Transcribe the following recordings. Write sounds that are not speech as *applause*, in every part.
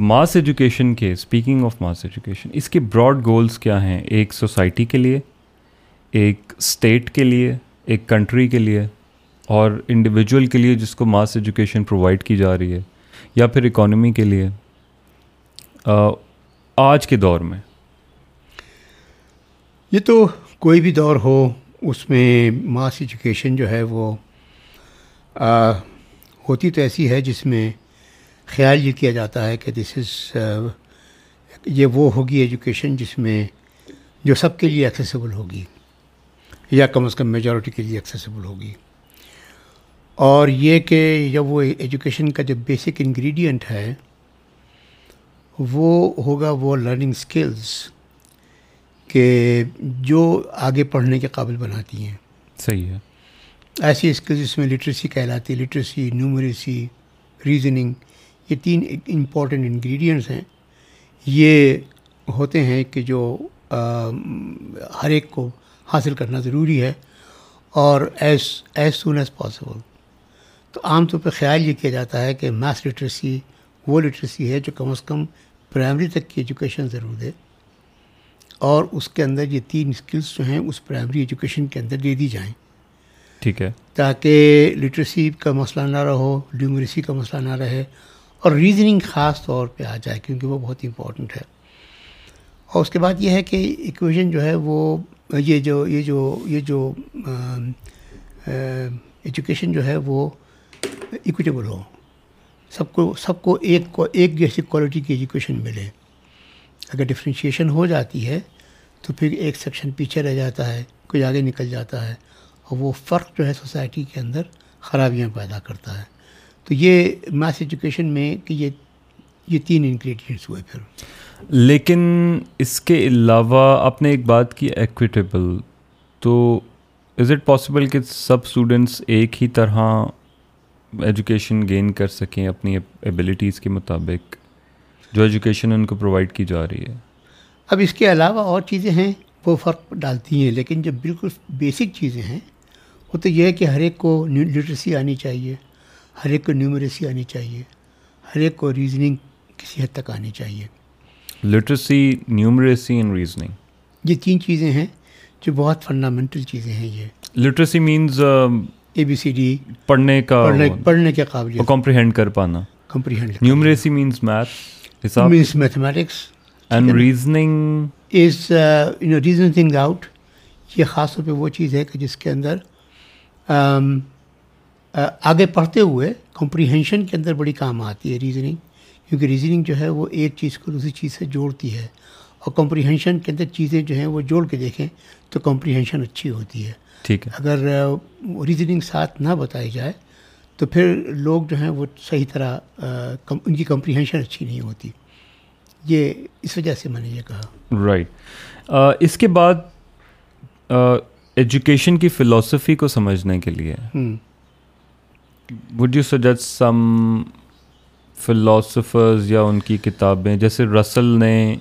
ماس education کے speaking of mass education اس کے براڈ گولس کیا ہیں ایک سوسائٹی کے لیے ایک اسٹیٹ کے لیے ایک کنٹری کے لیے اور انڈیویجول کے لیے جس کو ماس ایجوکیشن پرووائڈ کی جا رہی ہے یا پھر اکانومی کے لیے آج کے دور میں یہ تو کوئی بھی دور ہو اس میں ماس ایجوکیشن جو ہے وہ ہوتی تو ایسی ہے جس میں خیال یہ کیا جاتا ہے کہ دس از یہ وہ ہوگی ایجوکیشن جس میں جو سب کے لیے ایکسیسیبل ہوگی یا کم از کم میجورٹی کے لیے ایکسیسیبل ہوگی اور یہ کہ جب وہ ایجوکیشن کا جو بیسک انگریڈینٹ ہے وہ ہوگا وہ لرننگ اسکلز کہ جو آگے پڑھنے کے قابل بناتی ہیں۔ صحیح ہے۔ ایسی اسکلز جس میں لٹریسی کہلاتی ہے لٹریسی نیومریسی ریزننگ یہ تین امپورٹنٹ انگریڈینٹس ہیں۔ یہ ہوتے ہیں کہ جو ہر ایک کو حاصل کرنا ضروری ہے اور as as soon as possible تو عام طور پہ خیال یہ کیا جاتا ہے کہ میتھس لٹریسی وہ لٹریسی ہے جو کم از کم پرائمری تک کی ایجوکیشن ضرور دے اور اس کے اندر یہ تین اسکلس جو ہیں اس پرائمری ایجوکیشن کے اندر دے دی جائیں۔ ٹھیک ہے۔ تاکہ لٹریسی کا مسئلہ نہ رہو ڈیومریسی کا مسئلہ نہ رہے اور ریزننگ خاص طور پہ آ جائے کیونکہ وہ بہت امپورٹنٹ ہے۔ اور اس کے بعد یہ ہے کہ ایکویژن جو ہے وہ یہ جو یہ جو یہ جو ایجوکیشن جو ہے وہ ایکویٹیبل ہو۔ سب کو سب کو ایک کو، ایک جیسی کوالٹی کی ایجوکیشن ملے۔ اگر ڈفرینشیشن ہو جاتی ہے تو پھر ایک سیکشن پیچھے رہ جاتا ہے، کوئی آگے نکل جاتا ہے اور وہ فرق جو ہے سوسائٹی کے اندر خرابیاں پیدا کرتا ہے۔ تو یہ میتھ ایجوکیشن میں کہ یہ یہ تین انگریڈینٹس ہوئے پھر۔ لیکن اس کے علاوہ آپ نے ایک بات کی ایکویٹیبل تو از اٹ پاسبل کہ سب اسٹوڈنٹس ایک ہی طرح ایجوکیشن گین کر سکیں اپنی ایبلٹیز کے مطابق جو ایجوکیشن ان کو پرووائڈ کی جا رہی ہے؟ اب اس کے علاوہ اور چیزیں ہیں وہ فرق ڈالتی ہیں لیکن جب بالکل بیسک چیزیں ہیں وہ تو یہ ہے کہ ہر ایک کو لٹریسی آنی چاہیے۔ ہر ایک کو نیومریسی آنی چاہیے ہر ایک کو ریزننگ کسی حد تک آنی چاہیے۔ لٹریسی نیومریسی اینڈ ریزننگ یہ تین چیزیں ہیں جو بہت فنڈامنٹل چیزیں ہیں یہ۔ Literacy means A B C D پڑھنے کا پڑھنے کے قابل کمپریہینڈ کر پانا۔ Comprehend numeracy means math means mathematics and reasoning is reason thing out یہ خاص طور پہ وہ چیز ہے کہ جس کے اندر آگے پڑھتے ہوئے کمپریہنشن کے اندر بڑی کام آتی ہے ریزننگ کیونکہ ریزننگ جو ہے وہ ایک چیز کو دوسری چیز سے جوڑتی ہے اور کمپریہنشن کے اندر چیزیں جو ہیں وہ جوڑ کے دیکھیں تو کمپریہنشن اچھی ہوتی ہے۔ ٹھیک ہے۔ اگر ریزننگ ساتھ نہ بتائی جائے تو پھر لوگ جو ہیں وہ صحیح طرح ان کی کمپریہنشن اچھی نہیں ہوتی۔ یہ اس وجہ سے میں نے یہ کہا۔ رائٹ اس کے بعد ایجوکیشن کی فلاسفی کو سمجھنے کے لیے۔ Would you suggest some philosophers یا ان کی کتابیں؟ جیسے رسل نے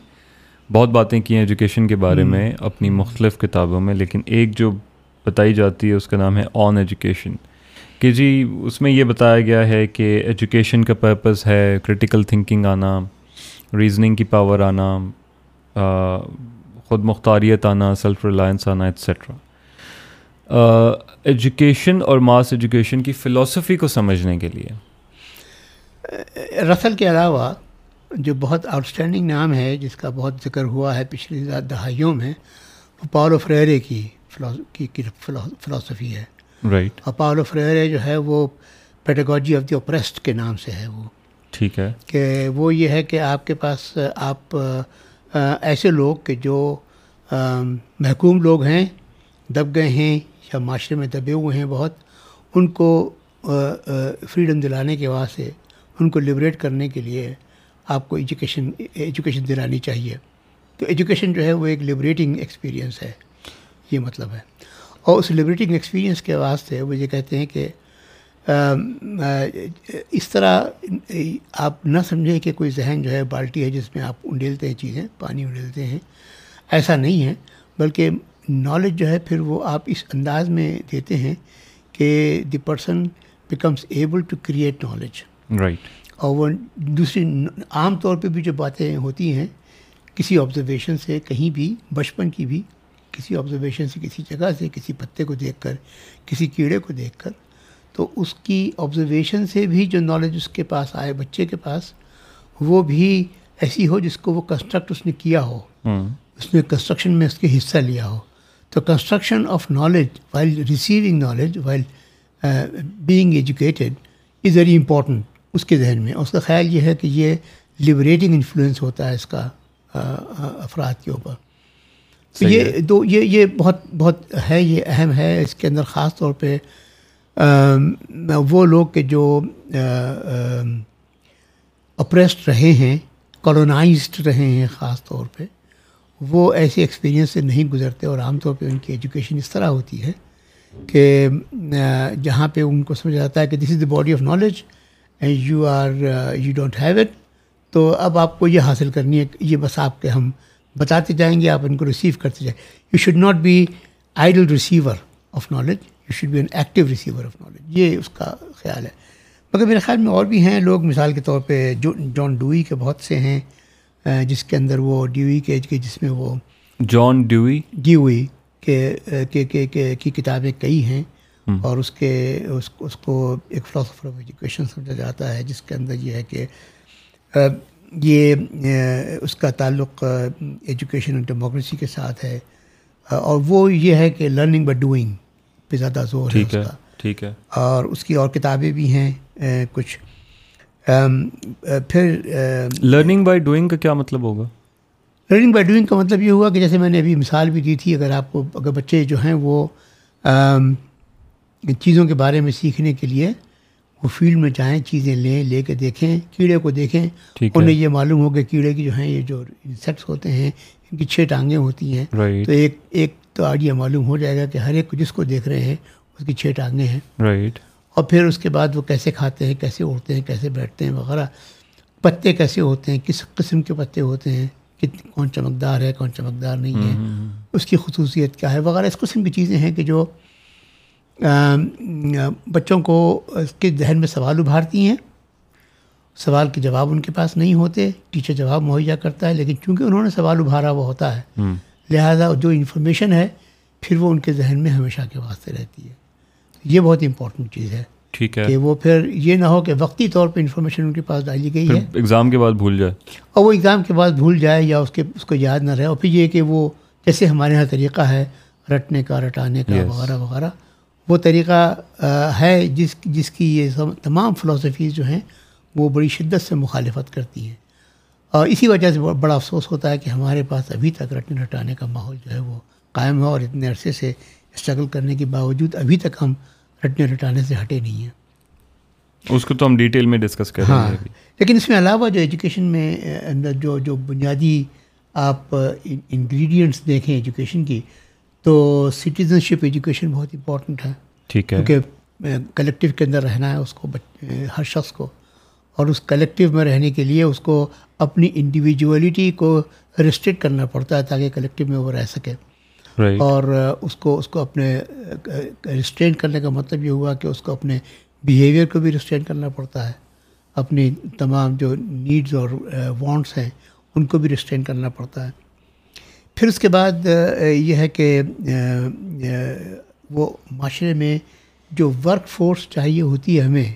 بہت باتیں کی ہیں ایجوکیشن کے بارے میں اپنی مختلف کتابوں میں لیکن ایک جو بتائی جاتی ہے اس کا نام ہے آن ایجوکیشن کہ جی اس میں یہ بتایا گیا ہے کہ ایجوکیشن کا پرپز ہے کرٹیکل تھنکنگ آنا ریزننگ کی پاور آنا خود مختاریت آنا سیلف ریلائنس آنا ایٹسٹرا ایجوکیشن اور ماس ایجوکیشن کی فلاسفی کو سمجھنے کے لیے۔ رسل کے علاوہ جو بہت آؤٹ اسٹینڈنگ نام ہے جس کا بہت ذکر ہوا ہے پچھلی دہائیوں میں وہ پاولو فریرے کی فلاسفی ہے۔ رائٹ اور پاولو فریرے جو ہے وہ پیٹاگوجی آف دی اوپریسٹ کے نام سے ہے وہ۔ ٹھیک ہے۔ کہ وہ یہ ہے کہ آپ کے پاس آپ ایسے لوگ کہ جو محکوم لوگ ہیں دب گئے ہیں یا معاشرے میں دبے ہوئے ہیں بہت، ان کو فریڈم دلانے کے واسطے، ان کو لبریٹ کرنے کے لیے آپ کو ایجوکیشن ایجوکیشن دلانی چاہیے۔ تو ایجوکیشن جو ہے وہ ایک لبریٹنگ ایکسپیرینس ہے، یہ مطلب ہے۔ اور اس لبریٹنگ ایکسپیرینس کے واسطے وہ یہ کہتے ہیں کہ اس طرح آپ نہ سمجھیں کہ کوئی ذہن جو ہے بالٹی ہے جس میں آپ انڈیلتے ہیں چیزیں، پانی انڈیلتے ہیں۔ ایسا نہیں ہے، بلکہ نالج جو ہے پھر وہ آپ اس انداز میں دیتے ہیں کہ the person becomes able to create knowledge right اور وہ دوسری عام طور پہ بھی جو باتیں ہوتی ہیں کسی آبزرویشن سے کہیں بھی بچپن کی بھی کسی آبزرویشن سے کسی جگہ سے کسی پتے کو دیکھ کر کسی کیڑے کو دیکھ کر تو اس کی آبزرویشن سے بھی جو نالج اس کے پاس آئے بچے کے پاس وہ بھی ایسی ہو جس کو وہ کنسٹرکٹ اس نے کیا ہو۔ اس نے کنسٹرکشن میں اس کے حصہ لیا ہو۔ تو construction of knowledge while receiving knowledge while being educated is very important اس کے ذہن میں. اس کا خیال یہ ہے کہ یہ لبریٹنگ انفلوئنس ہوتا ہے اس کا افراد کے اوپر. تو یہ دو یہ یہ بہت بہت ہے یہ اہم ہے اس کے اندر خاص طور پہ وہ لوگ کہ جو اپریسڈ رہے ہیں کالونائزڈ رہے ہیں خاص طور پہ. وہ ایسے ایکسپیرینس سے نہیں گزرتے اور عام طور پہ ان کی ایجوکیشن اس طرح ہوتی ہے کہ جہاں پہ ان کو سمجھ آتا ہے کہ this is the body of knowledge and you are you don't have it تو اب آپ کو یہ حاصل کرنی ہے، یہ بس آپ کے ہم بتاتے جائیں گے، آپ ان کو ریسیو کرتے جائیں you should not be idle receiver of knowledge you should be an active receiver of knowledge یہ اس کا خیال ہے۔ مگر میرے خیال میں اور بھی ہیں لوگ، مثال کے طور پہ جو جان ڈوئی کے بہت سے ہیں۔ جس کے اندر وہ ڈیوئی کے جس میں وہ جان ڈیوئی ڈیوئی کے کی کتابیں کئی ہیں اور اس کے اس اس کو ایک فلاسفر آف ایجوکیشن سمجھا جاتا ہے جس کے اندر یہ ہے کہ یہ اس کا تعلق ایجوکیشن اور ڈیموکریسی کے ساتھ ہے۔ اور وہ یہ ہے کہ لرننگ بائی ڈوئنگ پہ زیادہ زور ہے اس کا۔ ٹھیک ہے۔ اور اس کی اور کتابیں بھی ہیں کچھ پھر لرننگ بائی ڈوئنگ کا کیا مطلب ہوگا لرننگ بائی ڈوئنگ کا مطلب یہ ہوا کہ جیسے میں نے ابھی مثال بھی دی تھی اگر آپ کو اگر بچے جو ہیں وہ چیزوں کے بارے میں سیکھنے کے لیے وہ فیلڈ میں جائیں چیزیں لیں لے کے دیکھیں کیڑے کو دیکھیں انہیں یہ معلوم ہو کہ کیڑے کی جو ہیں یہ جو انسیکٹس ہوتے ہیں ان کی چھ ٹانگیں ہوتی ہیں تو ایک ایک تو آئیڈیا معلوم ہو جائے گا کہ ہر ایک جس کو دیکھ رہے ہیں اس کی چھ ٹانگیں ہیں رائٹ اور پھر اس کے بعد وہ کیسے کھاتے ہیں کیسے اڑتے ہیں کیسے بیٹھتے ہیں وغیرہ۔ پتے کیسے ہوتے ہیں کس قسم کے پتے ہوتے ہیں کون چمکدار ہے کون چمکدار نہیں ہے اس کی خصوصیت کیا ہے وغیرہ۔ اس قسم کی چیزیں ہیں کہ جو بچوں کو اس کے ذہن میں سوال ابھارتی ہیں۔ سوال کے جواب ان کے پاس نہیں ہوتے ٹیچر جواب مہیا کرتا ہے لیکن چونکہ انہوں نے سوال ابھارا ہوا ہوتا ہے لہٰذا جو انفارمیشن ہے پھر وہ ان کے ذہن میں ہمیشہ کے واسطے رہتی ہے۔ یہ بہت امپورٹنٹ چیز ہے ٹھیک ہے۔ کہ وہ پھر یہ نہ ہو کہ وقتی طور پہ انفارمیشن ان کے پاس ڈالی گئی ہے۔ ایگزام کے بعد بھول جائے۔ اور وہ ایگزام کے بعد بھول جائے یا اس کے اس کو یاد نہ رہے۔ اور پھر یہ کہ وہ جیسے ہمارے یہاں طریقہ ہے رٹنے کا رٹانے کا وغیرہ وغیرہ۔ وہ طریقہ ہے جس جس کی یہ تمام فلاسفیز جو ہیں وہ بڑی شدت سے مخالفت کرتی ہیں۔ اور اسی وجہ سے بڑا افسوس ہوتا ہے کہ ہمارے پاس ابھی تک رٹنے رٹانے کا ماحول جو ہے وہ قائم ہے اور اتنے عرصے سے اسٹرگل کرنے کے باوجود ابھی تک ہم رٹنے رٹانے سے ہٹے نہیں ہیں۔ اس کو تو ہم ڈیٹیل میں ڈسکس کریں ہاں۔ لیکن اس میں علاوہ جو ایجوکیشن میں اندر جو جو بنیادی آپ انگریڈینٹس دیکھیں ایجوکیشن کی تو سٹیزن شپ ایجوکیشن بہت امپورٹنٹ ہے۔ ٹھیک ہے۔ کیونکہ کلیکٹیو کے اندر رہنا ہے اس کو ہر شخص کو۔ اور اس کلیکٹیو میں رہنے کے لیے اس کو اپنی انڈیویجولیٹی کو ریسٹرکٹ کرنا پڑتا ہے تاکہ کلیکٹیو میں وہ رہ سکے۔ اور اس کو اس کو اپنے ریسٹرین کرنے کا مطلب یہ ہوا کہ اس کو اپنے بیہیویئر کو بھی ریسٹرین کرنا پڑتا ہے۔ اپنی تمام جو نیڈز اور وانٹس ہیں، ان کو بھی ریسٹرین کرنا پڑتا ہے۔ پھر اس کے بعد یہ ہے کہ وہ معاشرے میں جو ورک فورس چاہیے ہوتی ہے ہمیں،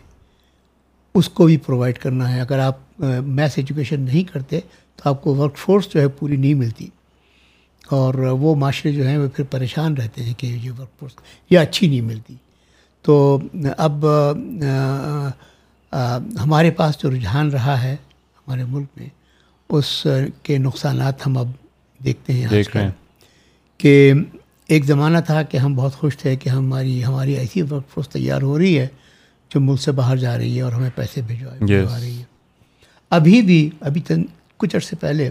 اس کو بھی پرووائڈ کرنا ہے۔ اگر آپ میتھس ایجوکیشن نہیں کرتے، تو آپ کو ورک فورس جو ہے پوری نہیں ملتی۔ اور وہ معاشرے جو ہیں وہ پھر پریشان رہتے ہیں کہ یہ ورک فورس یہ اچھی نہیں ملتی۔ تو اب ہمارے پاس جو رجحان رہا ہے ہمارے ملک میں اس کے نقصانات ہم اب دیکھتے ہیں دیکھ رہے ہیں۔ کہ ایک زمانہ تھا کہ ہم بہت خوش تھے کہ ہماری ہماری ایسی ورک فورس تیار ہو رہی ہے جو ملک سے باہر جا رہی ہے اور ہمیں پیسے بھیجوا بھجوا رہی ہے۔ ابھی بھی ابھی تک کچھ عرصے پہلے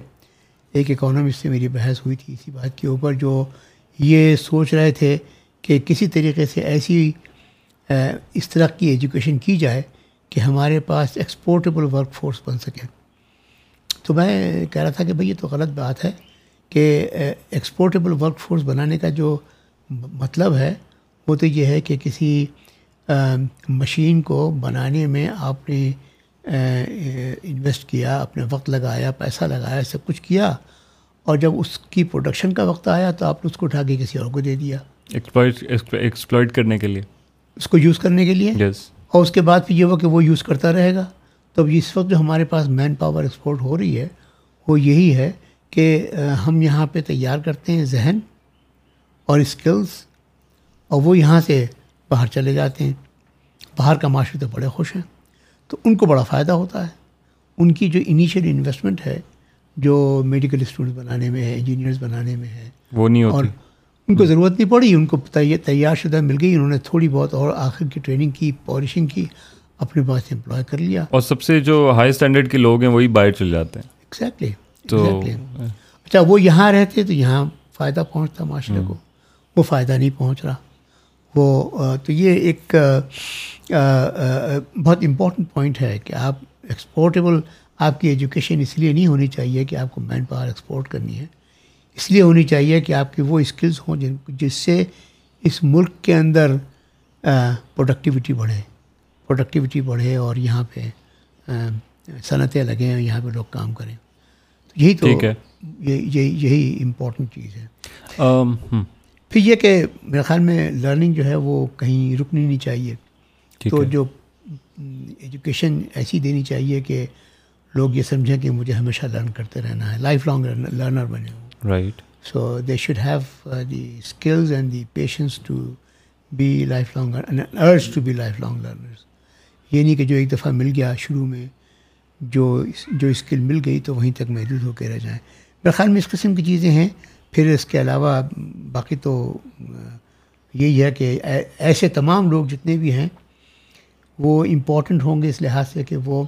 ایک اکانومسٹ سے میری بحث ہوئی تھی اسی بات کے اوپر جو یہ سوچ رہے تھے کہ کسی طریقے سے ایسی اس طرح کی ایجوکیشن کی جائے کہ ہمارے پاس ایکسپورٹیبل ورک فورس بن سکے۔ تو میں کہہ رہا تھا کہ بھائی یہ تو غلط بات ہے کہ ایکسپورٹیبل ورک فورس بنانے کا جو مطلب ہے، وہ تو یہ ہے کہ کسی مشین کو بنانے میں آپ نے انویسٹ کیا اپنے وقت لگایا پیسہ لگایا سب کچھ کیا اور جب اس کی پروڈکشن کا وقت آیا تو آپ نے اس کو اٹھا کے کسی اور کو دے دیا۔ ایکسپلائٹ کرنے کے لیے۔ اس کو یوز کرنے کے لیے؟ یس اور اس کے بعد پھر یہ ہوا کہ وہ یوز کرتا رہے گا۔ تو اب اس وقت جو ہمارے پاس مین پاور ایکسپورٹ ہو رہی ہے وہ یہی ہے کہ ہم یہاں پہ تیار کرتے ہیں ذہن اور اسکلس اور وہ یہاں سے باہر چلے جاتے ہیں۔ باہر کا معاشرے تو بڑے خوش ہیں۔ تو ان کو بڑا فائدہ ہوتا ہے۔ ان کی جو انیشیل انویسٹمنٹ ہے جو میڈیکل اسٹوڈنٹ بنانے میں ہے انجینئرز بنانے میں ہے وہ نہیں اور ہوتی۔ ان کو ضرورت نہیں پڑی ان کو تیار شدہ مل گئی۔ انہوں نے تھوڑی بہت اور آخر کی ٹریننگ کی پالشنگ کی اپنے پاس امپلائے کر لیا۔ اور سب سے جو ہائی اسٹینڈرڈ کے لوگ ہیں وہی باہر چل جاتے ہیں۔ ایگزیکٹلی تو اچھا وہ یہاں رہتے تو یہاں فائدہ پہنچتا معاشرے کو۔ وہ فائدہ نہیں پہنچ رہا۔ وہ تو یہ ایک بہت امپورٹنٹ پوائنٹ ہے کہ آپ ایکسپورٹیبل آپ کی ایجوکیشن اس لیے نہیں ہونی چاہیے کہ آپ کو مین پاور ایکسپورٹ کرنی ہے۔ اس لیے ہونی چاہیے کہ آپ کی وہ اسکلس ہوں جن جس سے اس ملک کے اندر پروڈکٹیوٹی بڑھے۔ پروڈکٹیوٹی بڑھے اور یہاں پہ صنعتیں لگیں اور یہاں پہ لوگ کام کریں۔ تو یہی تو یہی یہی امپورٹنٹ چیز ہے۔ پھر یہ کہ میرے خیال میں لرننگ جو ہے وہ کہیں رکنی نہیں چاہیے۔ تو جو ایجوکیشن ایسی دینی چاہیے کہ لوگ یہ سمجھیں کہ مجھے ہمیشہ لرن کرتے رہنا ہے لائف لانگ لرنر بنے۔ ہوں right so they should have the skills and the patience to be life long urge to be life long learners یہ نہیں کہ جو ایک دفعہ مل گیا شروع میں جو جو اسکل مل گئی تو وہیں تک محدود ہو کے رہ جائیں۔ میرے خیال میں اس قسم کی چیزیں ہیں۔ پھر اس کے علاوہ باقی تو یہی ہے کہ ایسے تمام لوگ جتنے بھی ہیں، وہ امپورٹنٹ ہوں گے اس لحاظ سے کہ وہ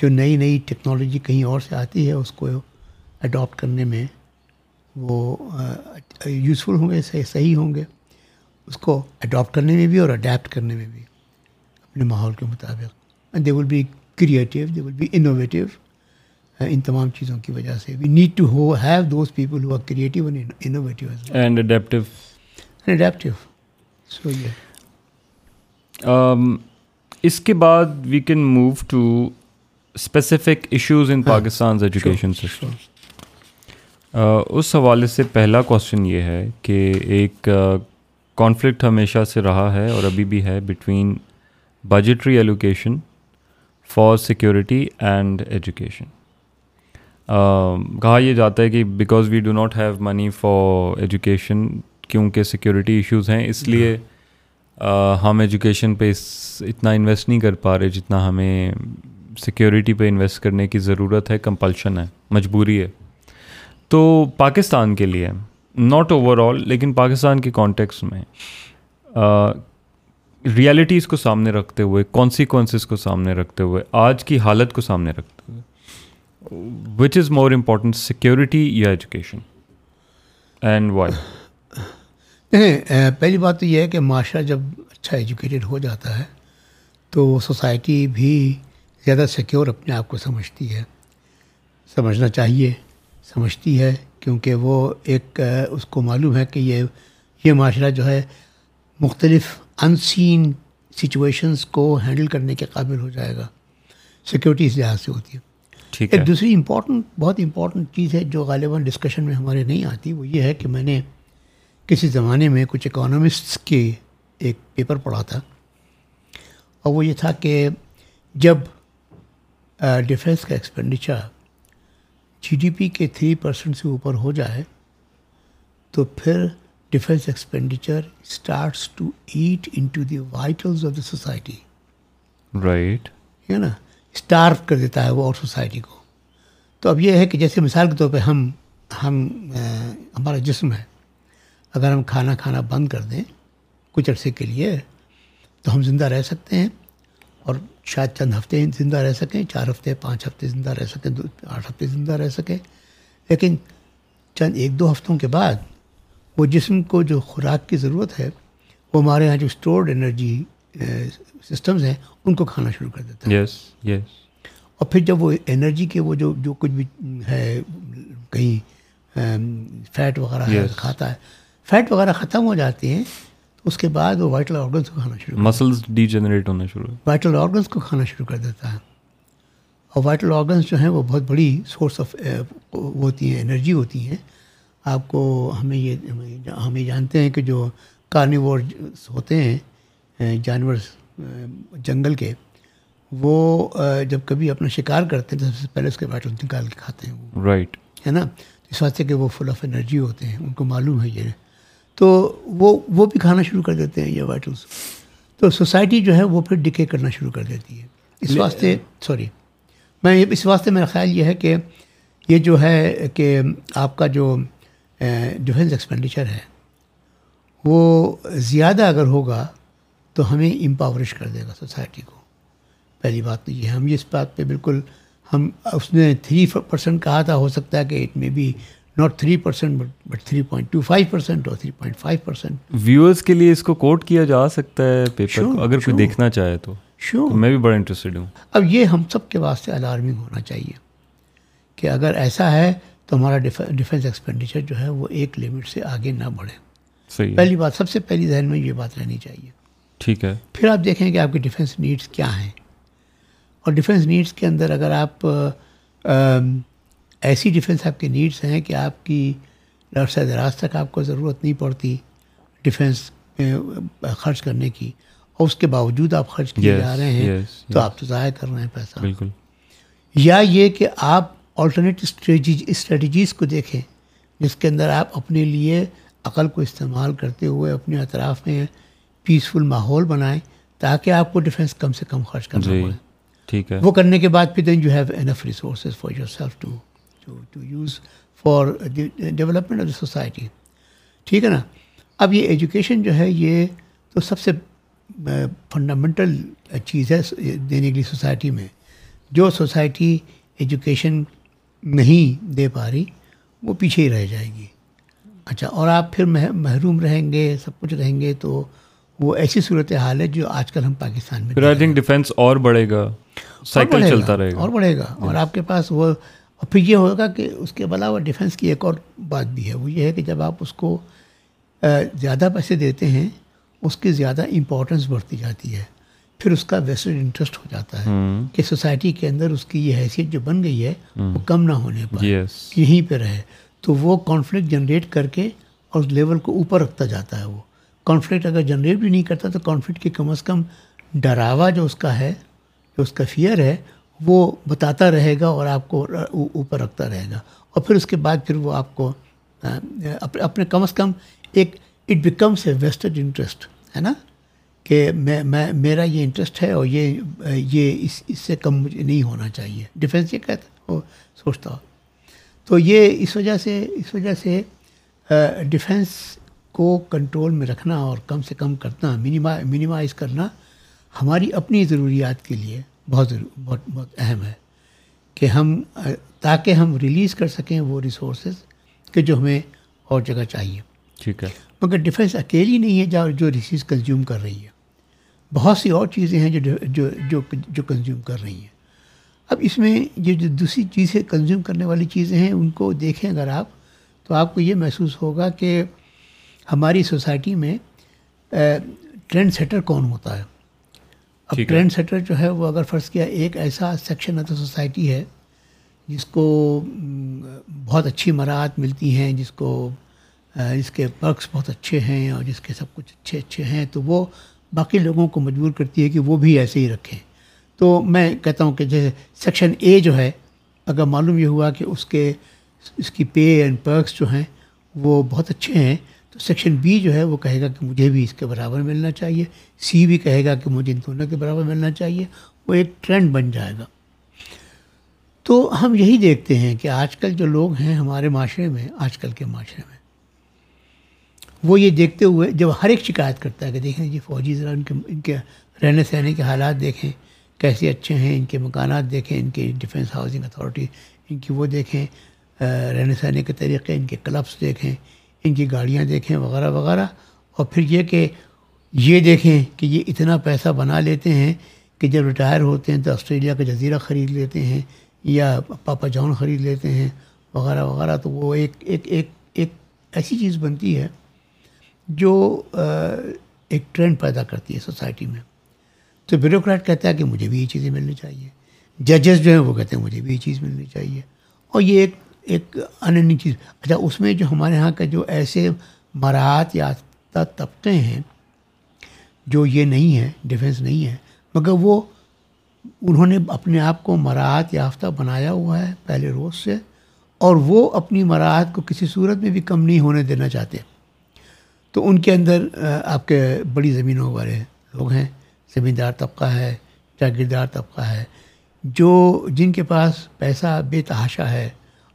جو نئی نئی ٹیکنالوجی کہیں اور سے آتی ہے، اس کو اڈاپٹ کرنے میں وہ یوزفل ہوں گے، صحیح ہوں گے، اس کو اڈاپٹ کرنے میں بھی اور اڈیپٹ کرنے میں بھی، اپنے ماحول کے مطابق. They will be creative they will be innovative ان تمام چیزوں کی وجہ سے we need to who have those people who are creative and innovative and adaptive adaptive so یہ اس کے بعد we can move to specific issues in Pakistan education system اس حوالے سے پہلا کوشچن یہ ہے کہ ایک کانفلکٹ ہمیشہ سے رہا ہے اور ابھی بھی ہے between budgetary allocation for security and education کہا یہ جاتا ہے کہ because we do not have money for education کیونکہ سیکورٹی ایشوز ہیں اس لیے ہم ایجوکیشن پہ اتنا انویسٹ نہیں کر پا رہے جتنا ہمیں سیکیورٹی پہ انویسٹ کرنے کی ضرورت ہے کمپلشن ہے مجبوری ہے۔ تو پاکستان کے لیے ناٹ اوور آل لیکن پاکستان کے کانٹیکس میں ریالٹیز کو سامنے رکھتے ہوئے کانسیکوینسز کو سامنے رکھتے ہوئے آج کی حالت کو سامنے رکھتے ہوئے۔ Which is more important security یا ایجوکیشن اینڈ وائی نہیں پہلی بات تو یہ ہے کہ معاشرہ جب اچھا ایجوکیٹڈ ہو جاتا ہے تو سوسائٹی بھی زیادہ سیکیور اپنے آپ کو سمجھتی ہے سمجھنا چاہیے سمجھتی ہے کیونکہ وہ ایک اس کو معلوم ہے کہ یہ یہ معاشرہ جو ہے مختلف ان سین سچویشنس کو ہینڈل کرنے کے قابل ہو جائے گا سیکورٹی اس لحاظ سے ہوتی ہے ایک دوسری امپورٹنٹ بہت امپورٹنٹ چیز ہے جو غالباً ڈسکشن میں ہمارے نہیں آتی وہ یہ ہے کہ میں نے کسی زمانے میں کچھ اکانومسٹس کے ایک پیپر پڑھا تھا۔ اور وہ یہ تھا کہ جب ڈیفینس کا ایکسپینڈیچر جی ڈی پی کے تھری پرسنٹ سے اوپر ہو جائے تو پھر defence expenditure starts to eat into the vitals of the society right ہے نا؟ اسٹارف کر دیتا ہے وہ اور سوسائٹی کو۔ تو اب یہ ہے کہ جیسے مثال کے طور پہ ہم ہم ہمارا جسم ہے۔ اگر ہم کھانا کھانا بند کر دیں کچھ عرصے کے لیے، تو ہم زندہ رہ سکتے ہیں۔ اور شاید چند ہفتے زندہ رہ سکیں، چار ہفتے، پانچ ہفتے زندہ رہ سکیں، دو، آٹھ ہفتے زندہ رہ سکیں۔ لیکن چند، ایک، دو ہفتوں کے بعد وہ جسم کو جو خوراک کی ضرورت ہے، وہ ہمارے یہاں جو اسٹورڈ انرجی سسٹمز ہیں ان کو کھانا شروع کر دیتا ہے۔ یس یس اور پھر جب وہ انرجی کے وہ جو جو کچھ بھی ہے کہیں فیٹ وغیرہ کھاتا ہے فیٹ وغیرہ ختم ہو جاتے ہیں تو اس کے بعد وہ وائٹل آرگنس کو کھانا شروع مسلس ڈی جنریٹ ہونا شروع وائٹل آرگنس کو کھانا شروع کر دیتا ہے۔ اور وائٹل آرگنس جو ہیں وہ بہت بڑی سورس آف ہوتی ہیں انرجی ہوتی ہیں۔ آپ کو ہمیں یہ ہمیں جانتے ہیں کہ جو کارنیور ہوتے ہیں جانور جنگل کے وہ جب کبھی اپنا شکار کرتے ہیں تو سب سے پہلے اس کے وائٹل نکال کے کھاتے ہیں رائٹ ہے نا؟ اس واسطے کہ وہ فل آف انرجی ہوتے ہیں ان کو معلوم ہے یہ۔ تو وہ وہ بھی کھانا شروع کر دیتے ہیں یہ وائٹلس تو سوسائٹی جو ہے وہ پھر ڈکے کرنا شروع کر دیتی ہے۔ اس واسطے سوری میں اس واسطے میرا خیال یہ ہے کہ یہ جو ہے کہ آپ کا جو ڈیفینس ایکسپینڈیچر ہے وہ زیادہ اگر ہوگا تو ہمیں امپاورش کر دے گا سوسائٹی کو۔ پہلی بات تو یہ ہم اس بات پہ بالکل ہم اس نے تھری پرسینٹ کہا تھا ہو سکتا ہے کہ it may be not three percent but three point two five percent اور three point five percent versus کے لیے اس کو کوٹ کیا جا سکتا ہے پیپر کو اگر کوئی دیکھنا چاہے تو۔ شیور میں بھی بڑا انٹرسٹیڈ ہوں۔ اب یہ ہم سب کے واسطے الارمنگ ہونا چاہیے کہ اگر ایسا ہے تو ہمارا ڈیفینس ایکسپینڈیچر جو ہے وہ ایک لمٹ سے آگے نہ بڑھے۔ صحیح پہلی بات سب سے پہلی ذہن میں یہ بات رہنی چاہیے ٹھیک ہے۔ پھر آپ دیکھیں کہ آپ کی ڈیفینس نیڈس کیا ہیں۔ اور ڈیفینس نیڈس کے اندر اگر آپ ایسی ڈیفینس آپ کی نیڈس ہیں کہ آپ کی لڑسۂ دراز تک آپ کو ضرورت نہیں پڑتی ڈیفینس میں خرچ کرنے کی اور اس کے باوجود آپ خرچ کیے جا رہے ہیں تو آپ تو ضائع کر رہے ہیں پیسہ۔ بالکل۔ یا یہ کہ آپ آلٹرنیٹ اسٹریٹجیز کو دیکھیں جس کے اندر آپ اپنے لیے عقل کو استعمال کرتے ہوئے اپنے اطراف میں پیسفل ماحول بنائیں تاکہ آپ کو ڈیفینس کم سے کم خرچ کرنا جی پڑے۔ ٹھیک ہے۔ وہ کرنے کے بعد پھر then you have enough resources for yourself to to use for development of the society ٹھیک ہے نا؟ اب یہ ایجوکیشن جو ہے یہ تو سب سے فنڈامنٹل چیز ہے دینے کے لیے سوسائٹی میں۔ جو سوسائٹی ایجوکیشن نہیں دے پا رہی وہ پیچھے ہی رہ جائے گی۔ اچھا اور آپ پھر محروم رہیں گے سب کچھ رہیں گے تو وہ ایسی صورت حال ہے جو آج کل ہم پاکستان میں پھر آئی تھنک ڈیفینس اور بڑھے گا سائیکل چلتا رہے گا۔ اور بڑھے گا۔ اور آپ کے پاس وہ اور پھر یہ ہوگا کہ اس کے علاوہ ڈیفینس کی ایک اور بات بھی ہے۔ وہ یہ ہے کہ جب آپ اس کو زیادہ پیسے دیتے ہیں اس کی زیادہ امپورٹنس بڑھتی جاتی ہے۔ پھر اس کا ویسٹڈ انٹرسٹ ہو جاتا ہے کہ سوسائٹی کے اندر اس کی یہ حیثیت جو بن گئی ہے وہ کم نہ ہونے پر یہیں پہ رہے۔ تو وہ کانفلکٹ جنریٹ کر کے اور اس لیول کو اوپر رکھتا جاتا ہے وہ۔ کانفلکٹ اگر جنریٹ بھی نہیں کرتا تو کانفلکٹ کی کم از کم ڈراوا جو اس کا ہے، جو اس کا فیئر ہے، وہ بتاتا رہے گا اور آپ کو اوپر رکھتا رہے گا۔ اور پھر اس کے بعد پھر وہ آپ کو، اپنے کم از کم ایک it becomes a vested interest ہے نا؟ کہ میں میں، میرا یہ انٹرسٹ ہے اور یہ یہ اس اس سے کم مجھے نہیں ہونا چاہیے۔ ڈیفینس یہ کہتا وہ سوچتا ہو۔ تو یہ اس وجہ سے، اس وجہ سے ڈیفینس کو کنٹرول میں رکھنا اور کم سے کم کرنا منیما منیمائز کرنا ہماری اپنی ضروریات کے لیے بہت بہت بہت اہم ہے کہ ہم تاکہ ہم ریلیز کر سکیں وہ ریسورسز کہ جو ہمیں اور جگہ چاہیے۔ ٹھیک ہے۔ مگر ڈیفینس اکیلی نہیں ہے جو جو ریسیز کنزیوم کر رہی ہے۔ بہت سی اور چیزیں ہیں جو جو جو جو کنزیوم کر رہی ہیں۔ اب اس میں یہ جو دوسری چیزیں کنزیوم کرنے والی چیزیں ہیں ان کو دیکھیں اگر آپ تو آپ کو یہ محسوس ہوگا کہ ہماری سوسائٹی میں ٹرینڈ سیٹر کون ہوتا ہے؟ اب ٹرینڈ سیٹر جو ہے وہ اگر فرض کیا ایک ایسا سیکشن آف دا سوسائٹی ہے جس کو بہت اچھی مراعات ملتی ہیں جس کو جس کے پرکس بہت اچھے ہیں اور جس کے سب کچھ اچھے اچھے ہیں تو وہ باقی لوگوں کو مجبور کرتی ہے کہ وہ بھی ایسے ہی رکھیں۔ تو میں کہتا ہوں کہ جیسے سیکشن اے جو ہے اگر معلوم یہ ہوا کہ اس کے اس کی پے اینڈ پرکس جو ہیں وہ بہت اچھے ہیں سیکشن بی جو ہے وہ کہے گا کہ مجھے بھی اس کے برابر ملنا چاہیے سی بھی کہے گا کہ مجھے ان دونوں کے برابر ملنا چاہیے، وہ ایک ٹرینڈ بن جائے گا۔ تو ہم یہی دیکھتے ہیں کہ آج کل جو لوگ ہیں ہمارے معاشرے میں، آج کل کے معاشرے میں، وہ یہ دیکھتے ہوئے جب ہر ایک شکایت کرتا ہے کہ دیکھیں جی فوجی ذرا ان کے ان کے رہنے سہنے کے حالات دیکھیں، کیسے اچھے ہیں، ان کے مکانات دیکھیں، ان کے ڈیفینس ہاؤسنگ اتھارٹی ان کی وہ دیکھیں رہنے سہنے کے طریقے، ان کے کلبس دیکھیں ان کی گاڑیاں دیکھیں وغیرہ وغیرہ اور پھر یہ کہ یہ دیکھیں کہ یہ اتنا پیسہ بنا لیتے ہیں کہ جب ریٹائر ہوتے ہیں تو آسٹریلیا کا جزیرہ خرید لیتے ہیں یا پاپا جان خرید لیتے ہیں وغیرہ وغیرہ تو وہ ایک ایک ایک ایک ایسی چیز بنتی ہے جو ایک ٹرینڈ پیدا کرتی ہے سوسائٹی میں۔ تو بیوروکریٹ کہتا ہے کہ مجھے بھی یہ چیزیں ملنی چاہیے۔ ججز جو ہیں وہ کہتے ہیں مجھے بھی یہ چیز ملنی چاہیے۔ اور یہ ایک ایک اننی چیز۔ اچھا اس میں جو ہمارے یہاں کا جو ایسے مراحت یافتہ طبقے ہیں، جو یہ نہیں ہے ڈیفینس نہیں ہے مگر وہ انہوں نے اپنے آپ کو مراحت یافتہ بنایا ہوا ہے پہلے روز سے، اور وہ اپنی مراحت کو کسی صورت میں بھی کم نہیں ہونے دینا چاہتے۔ تو ان کے اندر آپ کے بڑی زمینوں والے لوگ ہیں، زمیندار طبقہ ہے، جاگیردار طبقہ ہے، جو جن کے پاس پیسہ بے تحاشا ہے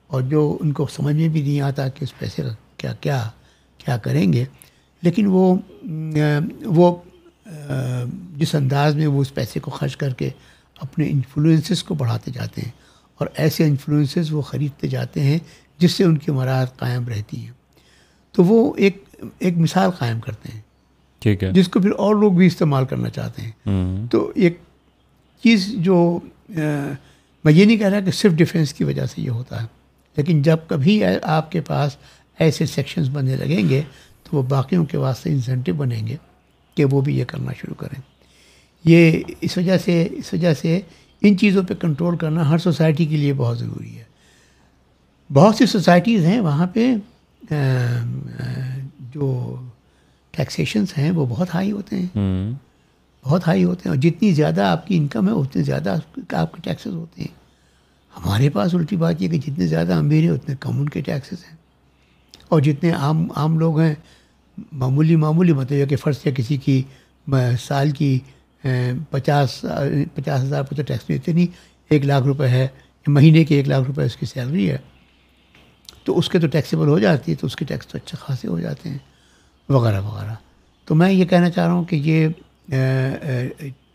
اور جو ان کو سمجھ میں بھی نہیں آتا کہ اس پیسے کا کیا کیا کیا کریں گے لیکن وہ وہ جس انداز میں وہ اس پیسے کو خرچ کر کے اپنے انفلوئنسز کو بڑھاتے جاتے ہیں اور ایسے انفلوئنسز وہ خریدتے جاتے ہیں جس سے ان کی مراحت قائم رہتی ہیں۔ تو وہ ایک ایک مثال قائم کرتے ہیں۔ ٹھیک ہے۔ جس کو پھر اور لوگ بھی استعمال کرنا چاہتے ہیں۔ تو ایک چیز جو میں یہ نہیں کہہ رہا کہ صرف ڈیفینس کی وجہ سے یہ ہوتا ہے۔ لیکن جب کبھی آپ کے پاس ایسے سیکشنز بننے لگیں گے تو وہ باقیوں کے واسطے انسینٹیو بنیں گے کہ وہ بھی یہ کرنا شروع کریں۔ یہ اس وجہ سے اس وجہ سے ان چیزوں پہ کنٹرول کرنا ہر سوسائٹی کے لیے بہت ضروری ہے۔ بہت سی سوسائٹیز ہیں وہاں پہ جو ٹیکسیشنس ہیں وہ بہت ہائی ہوتے ہیں۔ بہت ہائی ہوتے ہیں اور جتنی زیادہ آپ کی انکم ہے اتنے زیادہ آپ کے ٹیکسز ہوتے ہیں۔ ہمارے پاس الٹی بات یہ کہ جتنے زیادہ امیر ہیں، اتنے کم ان کے ٹیکسز ہیں۔ اور جتنے عام عام لوگ ہیں، معمولی معمولی مطلب کہ فرض یا کسی کی سال کی پچاس پچاس ہزار پہ تو ٹیکس نہیں اتنی، ایک لاکھ روپے ہے، مہینے کے ایک لاکھ روپے اس کی سیلری ہے۔ تو اس کے تو ٹیکسیبل ہو جاتی ہے، تو اس کے ٹیکس تو اچھے خاصے ہو جاتے ہیں، وغیرہ وغیرہ۔ تو میں یہ کہنا چاہ رہا ہوں کہ یہ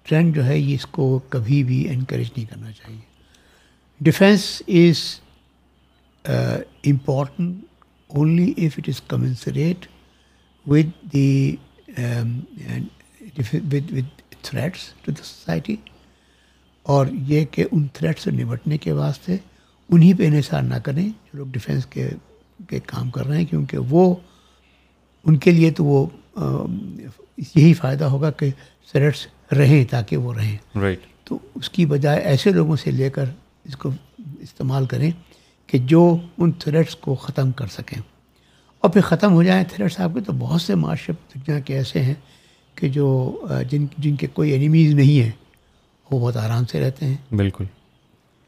ٹرینڈ جو ہے، یہ اس کو کبھی بھی انکریج نہیں کرنا چاہیے۔ Defence is important only if it is commensurate with the with threats to the society اور یہ کہ ان تھریٹ سے نمٹنے کے واسطے انہیں پہ انحصار نہ کریں جو لوگ ڈیفینس کے کے کام کر رہے ہیں کیونکہ وہ ان کے لیے تو وہ یہی فائدہ ہوگا کہ سریٹس رہیں تاکہ وہ رہیں۔ رائٹ تو اس کی بجائے ایسے لوگوں سے لے کر اس کو استعمال کریں کہ جو ان تھریٹس کو ختم کر سکیں۔ اور پھر ختم ہو جائیں تھریٹس آپ کے تو بہت سے معاشرے دنیا کے ایسے ہیں کہ جو جن جن کے کوئی اینیمیز نہیں ہیں وہ بہت آرام سے رہتے ہیں۔ بالکل۔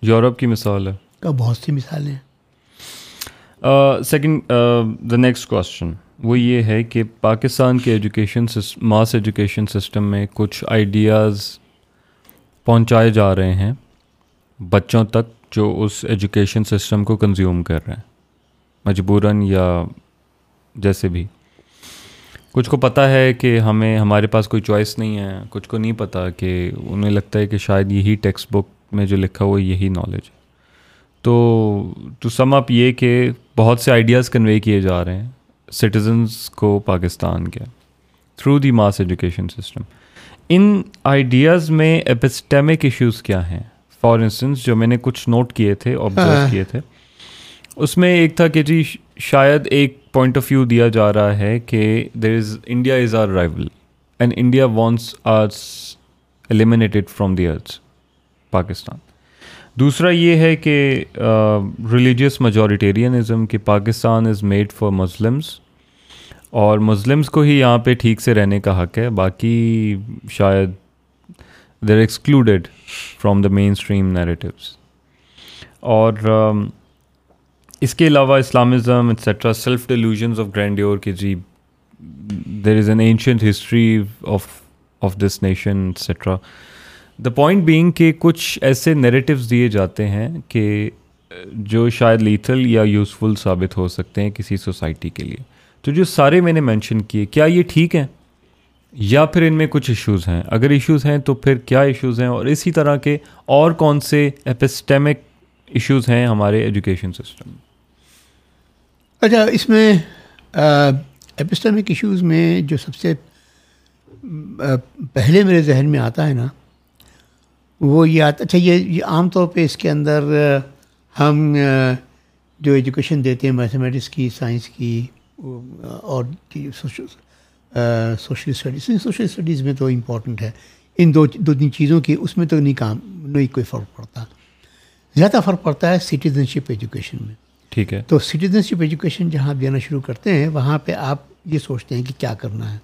یورپ کی مثال ہے۔ کا بہت سی مثالیں ہیں۔ سیکنڈ دا نیکسٹ کوشچن وہ یہ ہے کہ پاکستان کے ایجوکیشن ماس ایجوکیشن سسٹم میں کچھ آئیڈیاز پہنچائے جا رہے ہیں۔ بچوں تک جو اس ایجوکیشن سسٹم کو کنزیوم کر رہے ہیں۔ مجبوراً یا جیسے بھی۔ کچھ کو پتہ ہے کہ ہمیں، ہمارے پاس کوئی چوائس نہیں ہے۔ کچھ کو نہیں پتہ کہ انہیں لگتا ہے کہ شاید یہی ٹیکسٹ بک میں جو لکھا ہوا یہی نالج ہے۔ تو ٹو سم اپ یہ کہ بہت سے آئیڈیاز کنوے کیے جا رہے ہیں سٹیزنس کو پاکستان کے through the mass education system in ideas میں ایپسٹیمک ایشوز کیا ہیں؟ فار انسٹنس جو میں نے کچھ نوٹ کیے تھے آبزرو ہاں۔ کیے تھے اس میں ایک تھا کہ جی شاید ایک پوائنٹ آف ویو دیا جا رہا ہے کہ there is India is our rival and India wants us eliminated from the earth Pakistan دوسرا یہ ہے کہ ریلیجیس میجورٹیرینزم کہ Pakistan is made for Muslims اور مسلمس کو ہی یہاں پہ ٹھیک سے رہنے کا حق ہے باقی شاید there excluded from the mainstream narratives اور um, اس کے علاوہ Islamism etcetera self delusions of grandeur کے جی there is an ancient history of of this nation etcetera the point being کہ کچھ ایسے نیریٹیوز دیے جاتے ہیں کہ uh, جو شاید لیتھل یا یوزفل ثابت ہو سکتے ہیں کسی سوسائٹی کے لیے. تو جو سارے میں نے مینشن کیے، کیا یہ ٹھیک ہیں؟ یا پھر ان میں کچھ ایشوز ہیں۔ اگر ایشوز ہیں تو پھر کیا ایشوز ہیں اور اسی طرح کے اور کون سے ایپسٹیمک ایشوز ہیں ہمارے ایجوکیشن سسٹم میں؟ اچھا اس میں ایپسٹمک ایشوز میں جو سب سے پہلے میرے ذہن میں آتا ہے نا، وہ یہ آتا اچھا یہ یہ عام طور پہ اس کے اندر ہم جو ایجوکیشن دیتے ہیں میتھمیٹکس کی سائنس کی اور سوشل اسٹڈیز سوشل اسٹڈیز میں تو امپورٹنٹ ہے۔ ان دو دو تین چیزوں کی اس میں تو نہیں کام نہیں کوئی فرق پڑتا۔ زیادہ فرق پڑتا ہے سٹیزن شپ ایجوکیشن میں۔ ٹھیک ہے۔ تو سٹیزن شپ ایجوکیشن جہاں آپ دینا شروع کرتے ہیں وہاں پہ آپ یہ سوچتے ہیں کہ کیا کرنا ہے۔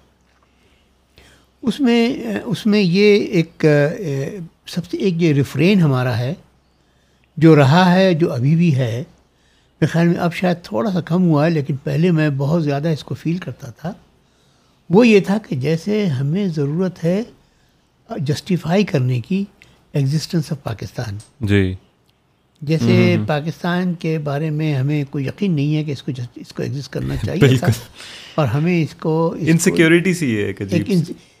اس میں اس میں یہ ایک سب سے ایک یہ ریفرین ہمارا ہے جو رہا ہے جو ابھی بھی ہے میرے خیال میں اب شاید تھوڑا سا کم ہوا ہے لیکن پہلے میں بہت زیادہ اس کو فیل کرتا تھا۔ وہ یہ تھا کہ جیسے ہمیں ضرورت ہے جسٹیفائی کرنے کی ایگزسٹنس آف پاکستان۔ جی۔ جیسے پاکستان کے بارے میں ہمیں کوئی یقین نہیں ہے کہ اس کو اس کو ایگزسٹ کرنا *laughs* چاہیے تھا۔ اور ہمیں اس کو انسیکیورٹی سی ہے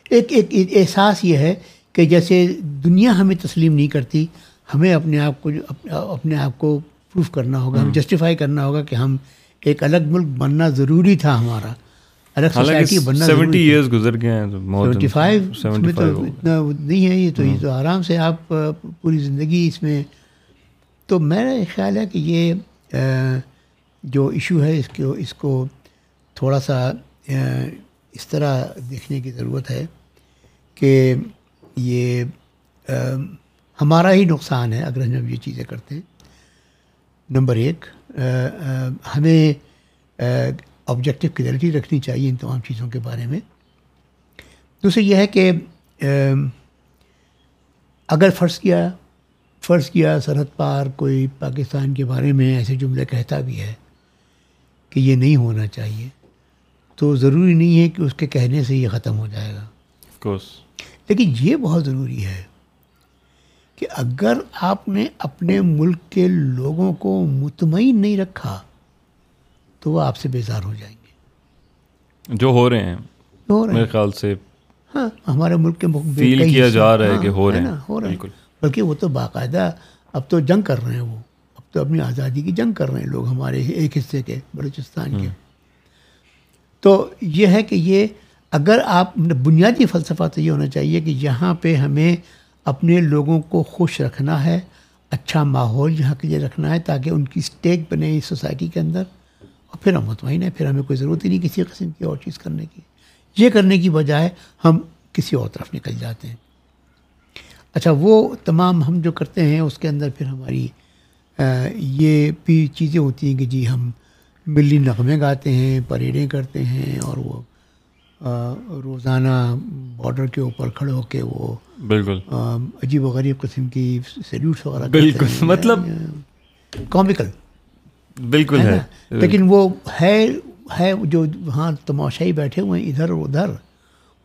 ایک ایک احساس یہ ہے کہ جیسے دنیا ہمیں تسلیم نہیں کرتی ہمیں اپنے آپ کو اپنے آپ کو پروف کرنا ہوگا ہمیں جسٹیفائی کرنا ہوگا کہ ہم ایک الگ ملک بننا ضروری تھا ہمارا۔ الگ سوسائٹی بننا سیونٹی گزر گئے ہیں سیونٹی فائیو تو اتنا نہیں ہے یہ تو یہ تو آرام سے آپ پوری زندگی اس میں۔ تو میرا خیال ہے کہ یہ جو ایشو ہے اس کو اس کو تھوڑا سا اس طرح دیکھنے کی ضرورت ہے کہ یہ ہمارا ہی نقصان ہے اگر ہم یہ چیزیں کرتے ہیں۔ نمبر ایک ہمیں آبجیکٹو کلیئرٹی رکھنی چاہیے ان تمام چیزوں کے بارے میں۔ دوسرے یہ ہے کہ اگر فرض کیا فرض کیا سرحد پار کوئی پاکستان کے بارے میں ایسے جملے کہتا بھی ہے کہ یہ نہیں ہونا چاہیے تو ضروری نہیں ہے کہ اس کے کہنے سے یہ ختم ہو جائے گا۔ لیکن یہ بہت ضروری ہے کہ اگر آپ نے اپنے ملک کے لوگوں کو مطمئن نہیں رکھا تو وہ آپ سے بیزار ہو جائیں گے۔ جو ہو رہے ہیں۔ ہو رہے میرے خیال سے ہاں ہمارے ملک کے فیل کیا جا رہا ہے کہ ہو رہے ہیں۔ ہو رہے ہیں۔ بلکہ وہ تو باقاعدہ اب تو جنگ کر رہے ہیں وہ۔ اب تو اپنی آزادی کی جنگ کر رہے ہیں لوگ ہمارے ایک حصے کے بلوچستان کے۔ تو یہ ہے کہ یہ اگر آپ بنیادی فلسفہ تو یہ ہونا چاہیے کہ یہاں پہ ہمیں اپنے لوگوں کو خوش رکھنا ہے اچھا ماحول یہاں کے لیے رکھنا ہے تاکہ ان کی اسٹیک بنے اس سوسائٹی کے اندر۔ اور پھر ہم مطمئن ہیں پھر ہمیں کوئی ضرورت ہی نہیں کسی قسم کی اور چیز کرنے کی۔ یہ کرنے کی بجائے ہم کسی اور طرف نکل جاتے ہیں۔ اچھا وہ تمام ہم جو کرتے ہیں اس کے اندر پھر ہماری یہ بھی چیزیں ہوتی ہیں کہ جی ہم ملی نغمے گاتے ہیں پریڈیں کرتے ہیں اور وہ روزانہ بارڈر کے اوپر کھڑے ہو کے وہ بالکل۔ عجیب و غریب قسم کی سیلیوٹس وغیرہ بالکل مطلب کامکل بالکل ہے لیکن وہ ہے ہے جو وہاں تماشائی بیٹھے ہوئے ہیں ادھر اور ادھر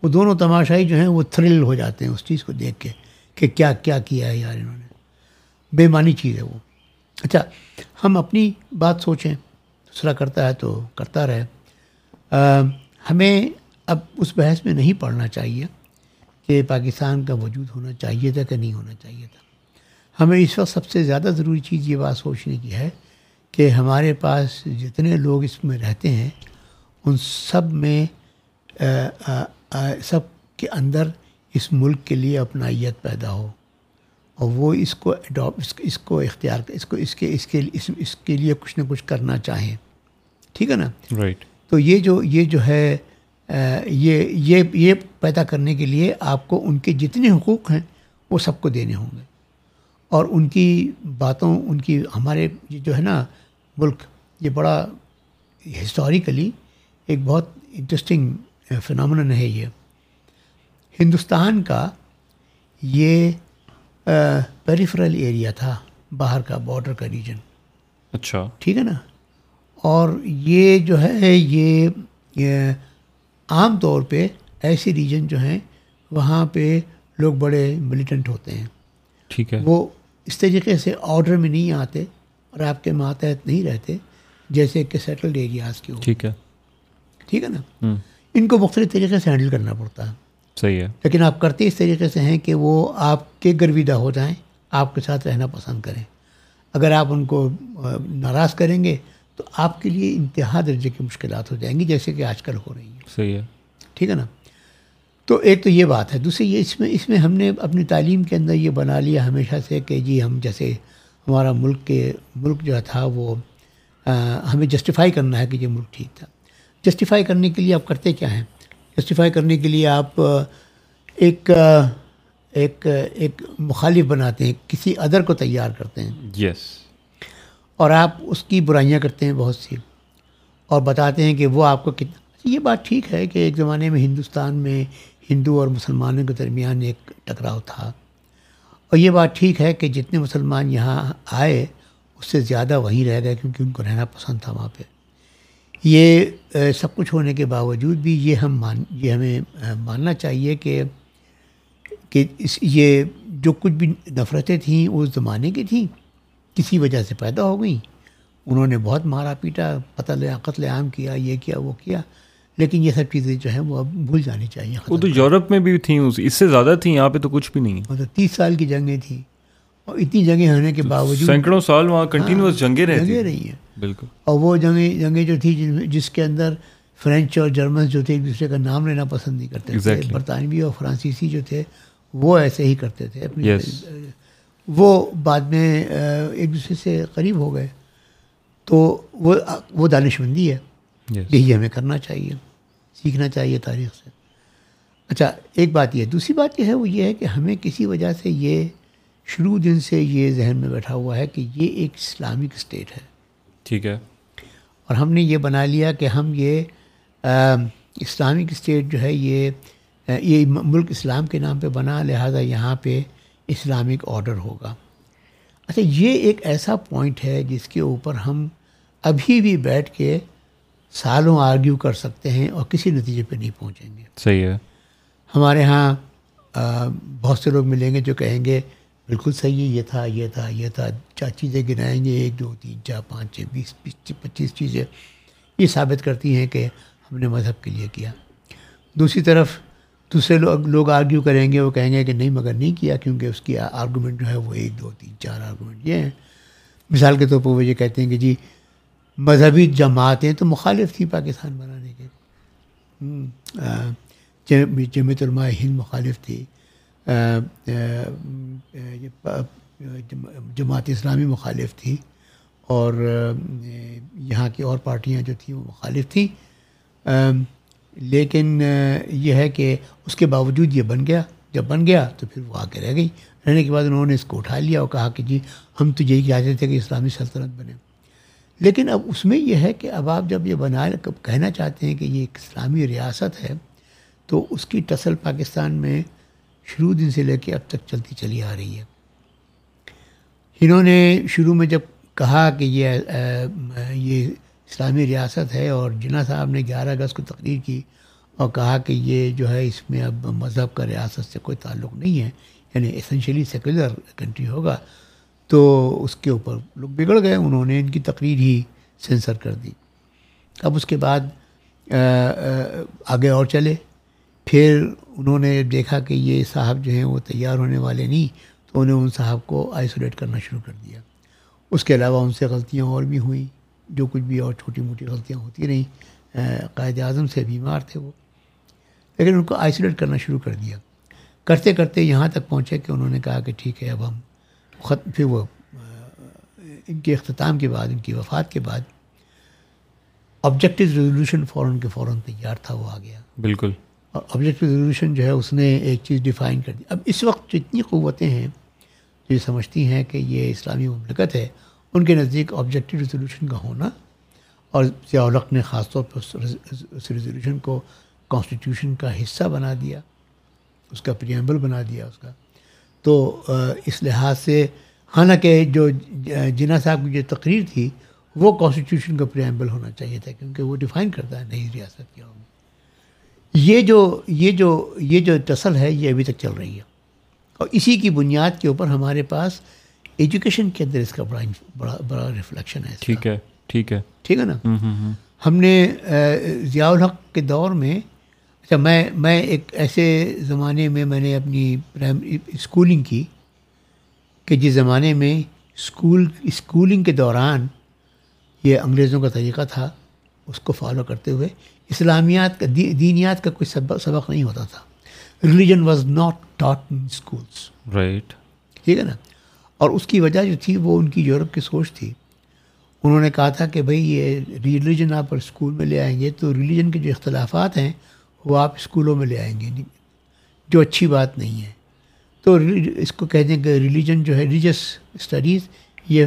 وہ دونوں تماشائی جو ہیں وہ تھرل ہو جاتے ہیں اس چیز کو دیکھ کے کہ کیا کیا کیا ہے یار انہوں نے۔ بے معنی چیز ہے وہ۔ اچھا ہم اپنی بات سوچیں۔ دوسرا کرتا ہے تو کرتا رہے۔ ہمیں اب اس بحث میں نہیں پڑھنا چاہیے کہ پاکستان کا وجود ہونا چاہیے تھا کہ نہیں ہونا چاہیے تھا۔ ہمیں اس وقت سب سے زیادہ ضروری چیز یہ بات سوچنے کی ہے کہ ہمارے پاس جتنے لوگ اس میں رہتے ہیں ان سب میں سب کے اندر اس ملک کے لیے اپنائیت پیدا ہو۔ اور وہ اس کو اڈاپ اس کو اختیار اس کو اس کے اس کے اس اس کے لیے کچھ نہ کچھ کرنا چاہیں۔ ٹھیک ہے نا؟ رائٹ تو یہ جو یہ جو ہے یہ یہ یہ پیدا کرنے کے لیے آپ کو ان کے جتنے حقوق ہیں وہ سب کو دینے ہوں گے۔ اور ان کی باتوں ان کی ہمارے جو ہے نا ملک. یہ بڑا ہسٹوریکلی ایک بہت انٹرسٹنگ فنامن ہے یہ. ہندوستان کا یہ پیریفرل ایریا تھا باہر کا بارڈر کا ریجن اچھا. ٹھیک ہے نا؟ اور یہ جو ہے یہ عام طور پہ ایسے ریجن جو ہیں وہاں پہ لوگ بڑے ملیٹنٹ ہوتے ہیں. ٹھیک ہے. وہ اس طریقے سے آرڈر میں نہیں آتے اور آپ کے ماتحت نہیں رہتے جیسے کہ سیٹلڈ ایریاز کے ٹھیک ہے۔ ٹھیک ہے نا؟ ان کو مختلف طریقے سے ہینڈل کرنا پڑتا ہے۔ صحیح ہے۔ لیکن آپ کرتے اس طریقے سے ہیں کہ وہ آپ کے گرویدہ ہو جائیں آپ کے ساتھ رہنا پسند کریں۔ اگر آپ ان کو ناراض کریں گے تو آپ کے لیے انتہا درجے کی مشکلات ہو جائیں گی جیسے کہ آج کل ہو رہی ہیں صحیح ہے۔ ٹھیک ہے نا؟ تو ایک تو یہ بات ہے۔ دوسری یہ اس میں اس میں ہم نے اپنی تعلیم کے اندر یہ بنا لیا ہمیشہ سے کہ جی ہم جیسے ہمارا ملک کے ملک جو تھا وہ ہمیں جسٹیفائی کرنا ہے کہ یہ ملک ٹھیک تھا۔ جسٹیفائی کرنے کے لیے آپ کرتے کیا ہیں؟ جسٹیفائی کرنے کے لیے آپ ایک ایک ایک مخالف بناتے ہیں کسی ادر کو تیار کرتے ہیں۔ یس اور آپ اس کی برائیاں کرتے ہیں بہت سی۔ اور بتاتے ہیں کہ وہ آپ کو کتنا یہ بات ٹھیک ہے کہ ایک زمانے میں ہندوستان میں ہندو اور مسلمانوں کے درمیان ایک ٹکراؤ تھا۔ اور یہ بات ٹھیک ہے کہ جتنے مسلمان یہاں آئے، اس سے زیادہ وہیں رہ گئے کیونکہ ان کو رہنا پسند تھا وہاں پہ۔ یہ سب کچھ ہونے کے باوجود بھی یہ ہم مان، یہ ہمیں ماننا چاہیے کہ کہ اس، یہ جو کچھ بھی نفرتیں تھیں اس زمانے کی تھیں، کسی وجہ سے پیدا ہو گئیں۔ انہوں نے بہت مارا پیٹا، قتل قتل عام کیا، یہ کیا، وہ کیا۔ لیکن یہ سب چیزیں جو ہیں وہ اب بھول جانی چاہیے وہ تو یورپ میں بھی تھیں اس سے زیادہ تھیں یہاں پہ تو کچھ بھی نہیں۔ مطلب تیس سال کی جنگیں تھیں اور اتنی جنگیں ہونے کے باوجود سینکڑوں سال وہاں کنٹینیوس ہاں، جنگیں جنگیں رہی ہیں۔ بالکل۔ اور وہ جنگیں جنگیں جو تھی جس کے اندر فرینچ اور جرمنس جو تھے ایک دوسرے کا نام لینا پسند نہیں کرتے تھے۔ برطانوی اور فرانسیسی جو تھے وہ ایسے ہی کرتے تھے۔ اپنی وہ بعد میں ایک دوسرے سے قریب ہو گئے۔ تو وہ وہ دانش مندی ہے۔ یہی ہمیں کرنا چاہیے سیکھنا چاہیے تاریخ سے۔ اچھا ایک بات یہ دوسری بات یہ ہے وہ یہ ہے کہ ہمیں کسی وجہ سے یہ شروع دن سے یہ ذہن میں بیٹھا ہوا ہے کہ یہ ایک اسلامک اسٹیٹ ہے۔ ٹھیک ہے۔ اور ہم نے یہ بنا لیا کہ ہم یہ اسلامک اسٹیٹ جو ہے یہ یہ ملک اسلام کے نام پہ بنا لہٰذا یہاں پہ اسلامک آرڈر ہوگا۔ اچھا یہ ایک ایسا پوائنٹ ہے جس کے اوپر ہم ابھی بھی بیٹھ کے سالوں آرگیو کر سکتے ہیں اور کسی نتیجے پہ نہیں پہنچیں گے۔ صحیح ہے۔ ہمارے ہاں بہت سے لوگ ملیں گے جو کہیں گے بالکل صحیح ہے یہ تھا یہ تھا یہ تھا چار چیزیں گنائیں گے ایک دو تین چار پانچ چھ بیس پچیس چیزیں۔ یہ ثابت کرتی ہیں کہ ہم نے مذہب کے لیے کیا۔ دوسری طرف دوسرے لوگ لوگ آرگیو کریں گے وہ کہیں گے کہ نہیں مگر نہیں کیا کیونکہ اس کی آرگومنٹ جو ہے وہ ایک دو تین چار آرگومنٹ یہ ہیں۔ مثال کے طور پر وہ یہ کہتے ہیں کہ جی مذہبی جماعتیں تو مخالف تھیں پاکستان بنانے کے۔ جمعیت علماء ہند مخالف تھی۔ جماعت اسلامی مخالف تھی۔ اور یہاں کی اور پارٹیاں جو تھیں وہ مخالف تھیں۔ لیکن یہ ہے کہ اس کے باوجود یہ بن گیا۔ جب بن گیا تو پھر وہ آ کے رہ گئی۔ رہنے کے بعد انہوں نے اس کو اٹھا لیا اور کہا کہ جی ہم تو یہی چاہتے تھے کہ اسلامی سلطنت بنے۔ لیکن اب اس میں یہ ہے کہ اب آپ جب یہ بنا کہنا چاہتے ہیں کہ یہ ایک اسلامی ریاست ہے، تو اس کی ٹسل پاکستان میں شروع دن سے لے کے اب تک چلتی چلی آ رہی ہے۔ انہوں نے شروع میں جب کہا کہ یہ یہ اسلامی ریاست ہے اور جناح صاحب نے گیارہ اگست کو تقریر کی اور کہا کہ یہ جو ہے اس میں اب مذہب کا ریاست سے کوئی تعلق نہیں ہے یعنی اسینشلی سیکولر کنٹری ہوگا۔ تو اس کے اوپر لوگ بگڑ گئے، انہوں نے ان کی تقریر ہی سینسر کر دی۔ اب اس کے بعد آگے اور چلے۔ پھر انہوں نے دیکھا کہ یہ صاحب جو ہیں وہ تیار ہونے والے نہیں، تو انہیں ان صاحب کو آئسولیٹ کرنا شروع کر دیا۔ اس کے علاوہ ان سے غلطیاں اور بھی ہوئیں، جو کچھ بھی اور چھوٹی موٹی غلطیاں ہوتی رہیں۔ قائد اعظم سے بیمار تھے وہ۔ لیکن ان کو آئسولیٹ کرنا شروع کر دیا۔ کرتے کرتے یہاں تک پہنچے کہ انہوں نے کہا کہ ٹھیک ہے، اب ہم خط پھر وہ ان کے اختتام کے بعد ان کی وفات کے بعد آبجیکٹیو ریزولوشن فوراً کے فوراً تیار تھا وہ آ گیا۔ بالکل۔ اور آبجیکٹیو ریزولوشن جو ہے اس نے ایک چیز ڈیفائن کر دی۔ اب اس وقت جتنی قوتیں ہیں جو یہ سمجھتی ہیں کہ یہ اسلامی مملکت ہے ان کے نزدیک آبجیکٹیو ریزولوشن کا ہونا اور ضیاء الق نے خاص طور پر اس ریزولوشن کو کانسٹیٹیوشن کا حصہ بنا دیا اس کا پریمبل بنا دیا اس کا تو اس لحاظ سے حالانکہ جو جناح صاحب کی جو تقریر تھی وہ کانسٹیٹیوشن کا پریمبل ہونا چاہیے تھا کیونکہ وہ ڈیفائن کرتا ہے نئی ریاست کیا ہوگی یہ جو یہ جو یہ جو ٹسل ہے یہ ابھی تک چل رہی ہے۔ اور اسی کی بنیاد کے اوپر ہمارے پاس ایجوکیشن کے اندر اس کا بڑا بڑا بڑا ریفلیکشن ہے ٹھیک ہے ٹھیک ہے۔ ٹھیک ہے نا؟ ہم نے ضیاء الحق کے دور میں اچھا میں میں ایک ایسے زمانے میں میں نے اپنی پرائمری اسکولنگ کی کہ جس زمانے میں اسکول اسکولنگ کے دوران یہ انگریزوں کا طریقہ تھا اس کو فالو کرتے ہوئے اسلامیات کا دینیات کا کوئی سبق سبق نہیں ہوتا تھا۔ Religion was not taught in schools right ٹھیک ہے نا؟ اور اس کی وجہ جو تھی وہ ان کی یورپ کی سوچ تھی۔ انہوں نے کہا تھا کہ بھئی یہ ریلیجن آپ اسکول میں لے آئیں گے تو ریلیجن کے جو اختلافات ہیں وہ آپ اسکولوں میں لے آئیں گے۔ جو اچھی بات نہیں ہے۔ تو اس کو کہتے ہیں کہ ریلیجن جو ہے ریلیجس اسٹڈیز یہ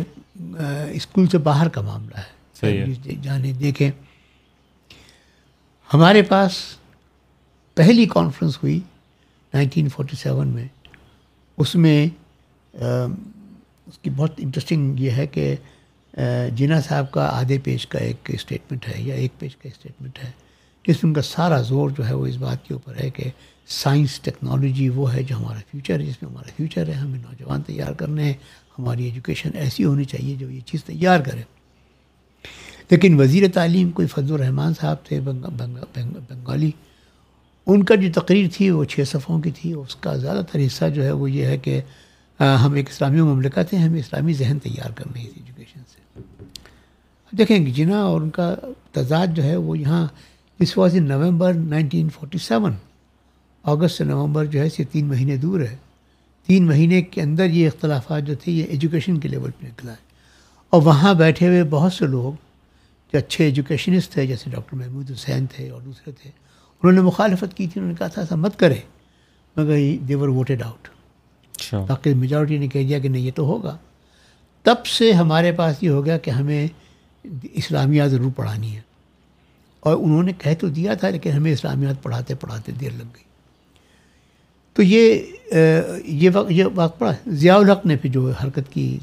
اسکول سے باہر کا معاملہ ہے۔ جانے دیکھیں۔ ہمارے پاس پہلی کانفرنس ہوئی نائنٹین فورٹی سیون میں۔ اس میں اس کی بہت انٹرسٹنگ یہ ہے کہ جنا صاحب کا آدھے پیج کا ایک اسٹیٹمنٹ ہے یا ایک پیج کا اسٹیٹمنٹ ہے۔ جس میں ان کا سارا زور جو ہے وہ اس بات کے اوپر ہے کہ سائنس، ٹیکنالوجی وہ ہے جو ہمارا فیوچر ہے، جس میں ہمارا فیوچر ہے، ہمیں نوجوان تیار کرنے ہیں، ہماری ایجوکیشن ایسی ہونی چاہیے جو یہ چیز تیار کرے۔ لیکن وزیر تعلیم کوئی فضل الرحمان صاحب تھے بنگالی، ان کا جو تقریر تھی وہ چھ صفحوں کی تھی، اس کا زیادہ تر حصہ جو ہے وہ یہ ہے کہ ہم ایک اسلامی مملکت ہیں، ہمیں اسلامی ذہن تیار کرنے اس ایجوکیشن سے۔ دیکھیں جنا اور ان کا تضاد جو ہے وہ یہاں اس was in November nineteen forty seven اگست سے نومبر جو ہے یہ تین مہینے دور ہے۔ تین مہینے کے اندر یہ اختلافات جو تھے یہ ایجوکیشن کے لیول پہ نکلا ہے۔ اور وہاں بیٹھے ہوئے بہت سے لوگ جو اچھے ایجوکیشنسٹ تھے جیسے ڈاکٹر محمود حسین تھے اور دوسرے تھے انہوں نے مخالفت کی تھی انہوں نے کہا تھا ایسا مت کرے۔ مگر دیور ووٹیڈ آؤٹ باقی میجورٹی نے کہہ دیا کہ نہیں یہ تو ہوگا۔ تب سے ہمارے پاس یہ ہو گیا کہ ہمیں اسلامیات ضرور پڑھانی ہے۔ اور انہوں نے کہہ تو دیا تھا لیکن ہمیں اسلامیات پڑھاتے پڑھاتے دیر لگ گئی۔ تو یہ یہ وقت یہ وقت پڑا ضیاء الحق نے پھر جو حرکت کی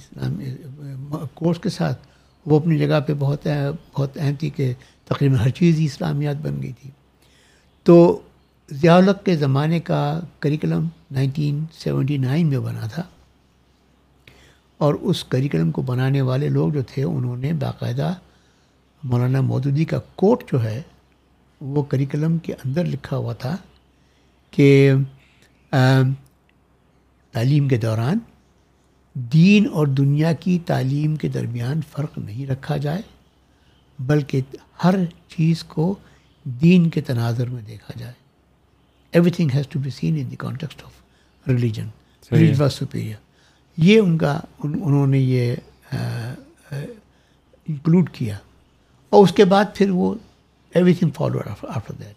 کورس کے ساتھ، وہ اپنی جگہ پہ بہت بہت اہم تھی کہ تقریباً ہر چیز ہی اسلامیات بن گئی تھی۔ تو ضیاء الحق کے زمانے کا کریکلم نائنٹین سیونٹی نائن میں بنا تھا۔ اور اس کریکلم کو بنانے والے لوگ جو تھے، انہوں نے باقاعدہ مولانا مودودی کا کوٹ جو ہے وہ کریکلم کے اندر لکھا ہوا تھا کہ تعلیم کے دوران دین اور دنیا کی تعلیم کے درمیان فرق نہیں رکھا جائے بلکہ ہر چیز کو دین کے تناظر میں دیکھا جائے۔ Everything has to be seen in the context of religion religion superior یہ ان کا انہوں نے یہ انکلوڈ کیا۔ اور اس کے بعد پھر وہ everything follow after that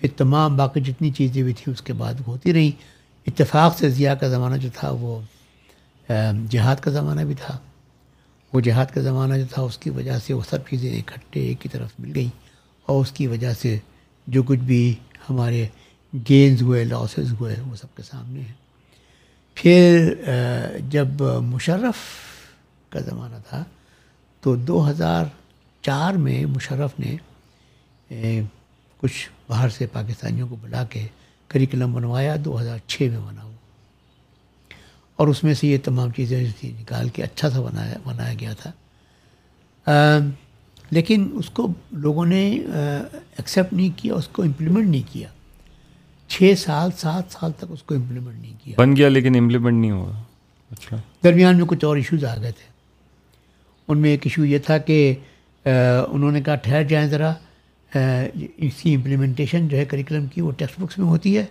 پھر تمام باقی جتنی چیزیں بھی تھیں اس کے بعد ہوتی رہیں. اتفاق سے ضیاء کا زمانہ جو تھا وہ جہاد کا زمانہ بھی تھا. وہ جہاد کا زمانہ جو تھا اس کی وجہ سے وہ سب چیزیں اکٹھے ایک کی طرف مل گئیں اور اس کی وجہ سے جو کچھ بھی ہمارے گینز ہوئے لاسز ہوئے، وہ سب کے سامنے ہیں. پھر جب مشرف کا زمانہ تھا تو دو ہزار چار میں مشرف نے کچھ باہر سے پاکستانیوں کو بلا کے کریکلم بنوایا دو ہزار چھ میں بنا ہوا اور اس میں سے یہ تمام چیزیں تھی نکال کے اچھا سا بنایا بنایا گیا تھا۔ لیکن اس کو لوگوں نے ایکسیپٹ نہیں کیا اس کو امپلیمنٹ نہیں کیا۔ چھ سال سات سال تک اس کو امپلیمنٹ نہیں کیا۔ بن گیا لیکن امپلیمنٹ نہیں ہوا۔ اچھا۔ درمیان میں کچھ اور ایشوز آ گئے تھے۔ ان میں ایک ایشو یہ تھا کہ انہوں نے کہا ٹھہر جائیں ذرا اس کی امپلیمنٹیشن جو ہے کریکلم کی وہ ٹیکسٹ بکس میں ہوتی ہے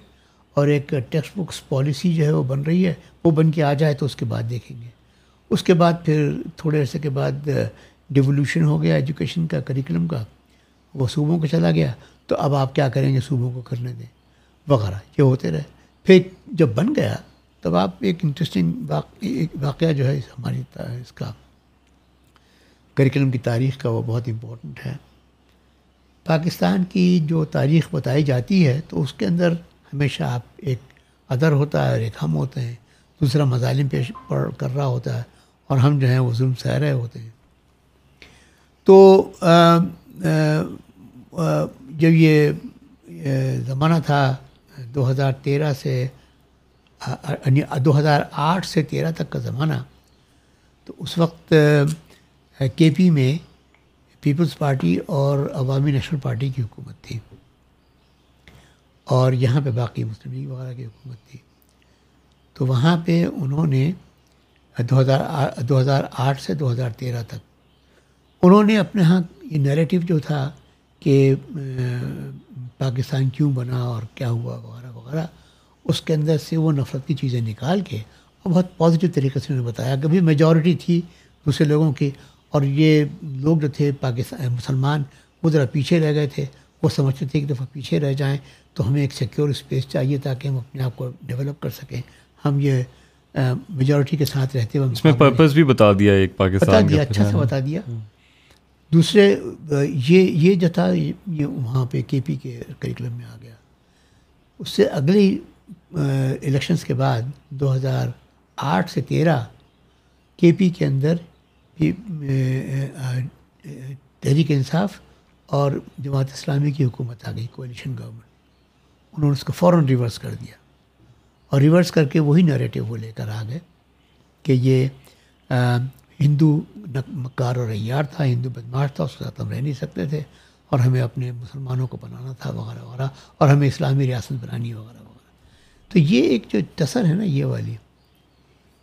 اور ایک ٹیکسٹ بکس پالیسی جو ہے وہ بن رہی ہے، وہ بن کے آ جائے تو اس کے بعد دیکھیں گے۔ اس کے بعد پھر تھوڑے عرصے کے بعد ڈیولیوشن ہو گیا ایجوکیشن کا کریکلم کا، وہ صوبوں کو چلا گیا۔ تو اب آپ کیا کریں گے صوبوں کو کرنے دیں؟ وغیرہ، یہ ہوتے رہے۔ پھر جب بن گیا، تب آپ ایک انٹرسٹنگ واقعہ جو ہے ہماری اس کا کریکلم کی تاریخ کا وہ بہت امپورٹنٹ ہے۔ پاکستان کی جو تاریخ بتائی جاتی ہے تو اس کے اندر ہمیشہ آپ ایک ادر ہوتا ہے اور ایک ہم ہوتے ہیں۔ دوسرا مظالم پیش کر رہا ہوتا ہے اور ہم جو ہیں وہ ظلم سہ رہے ہوتے ہیں۔ تو جب یہ زمانہ تھا دو ہزار تیرہ سے یعنی دو ہزار آٹھ سے تیرہ تک کا زمانہ، تو اس وقت کے پی میں پیپلز پارٹی اور عوامی نیشنل پارٹی کی حکومت تھی اور یہاں پہ باقی مسلم لیگ وغیرہ کی حکومت تھی۔ تو وہاں پہ انہوں نے دو ہزار دو ہزار آٹھ سے دو ہزار تیرہ تک انہوں نے اپنے ہاں یہ نیریٹیو جو تھا کہ پاکستان کیوں بنا اور کیا ہوا وغیرہ وغیرہ، اس کے اندر سے وہ نفرت کی چیزیں نکال کے اور بہت پازیٹیو طریقے سے انہوں نے بتایا۔ کہ میجورٹی تھی دوسرے لوگوں کی اور یہ لوگ جو تھے پاکستان مسلمان وہ ذرا پیچھے رہ گئے تھے۔ وہ سمجھتے تھے ایک دفعہ پیچھے رہ جائیں تو ہمیں ایک سیکیور اسپیس چاہیے تاکہ ہم اپنے آپ کو ڈیولپ کر سکیں۔ ہم یہ میجورٹی کے ساتھ رہتے ہوئے اس میں پرپز بھی بتا دیا ایک پاکستان بتا دیا اچھا سے بتا دیا۔ دوسرے یہ یہ جو تھا یہ وہاں پہ کے پی کے کریکلم میں آ گیا۔ اس سے اگلی الیکشنس کے بعد دو ہزار آٹھ سے تیرہ کے پی کے اندر تحریک انصاف اور جماعت اسلامی کی حکومت آ گئی کولیشن گورنمنٹ انہوں نے اس کو فوراً ریورس کر دیا۔ اور ریورس کر کے وہی نریٹو وہ لے کر آ گئے کہ یہ ہندو مکار اور ایار تھا، ہندو بدماش تھا، اس کے ساتھ ہم رہ نہیں سکتے تھے اور ہمیں اپنے مسلمانوں کو بنانا تھا، وغیرہ وغیرہ، اور ہمیں اسلامی ریاست بنانی، وغیرہ وغیرہ۔ تو یہ ایک جو ٹسر ہے نا، یہ والی،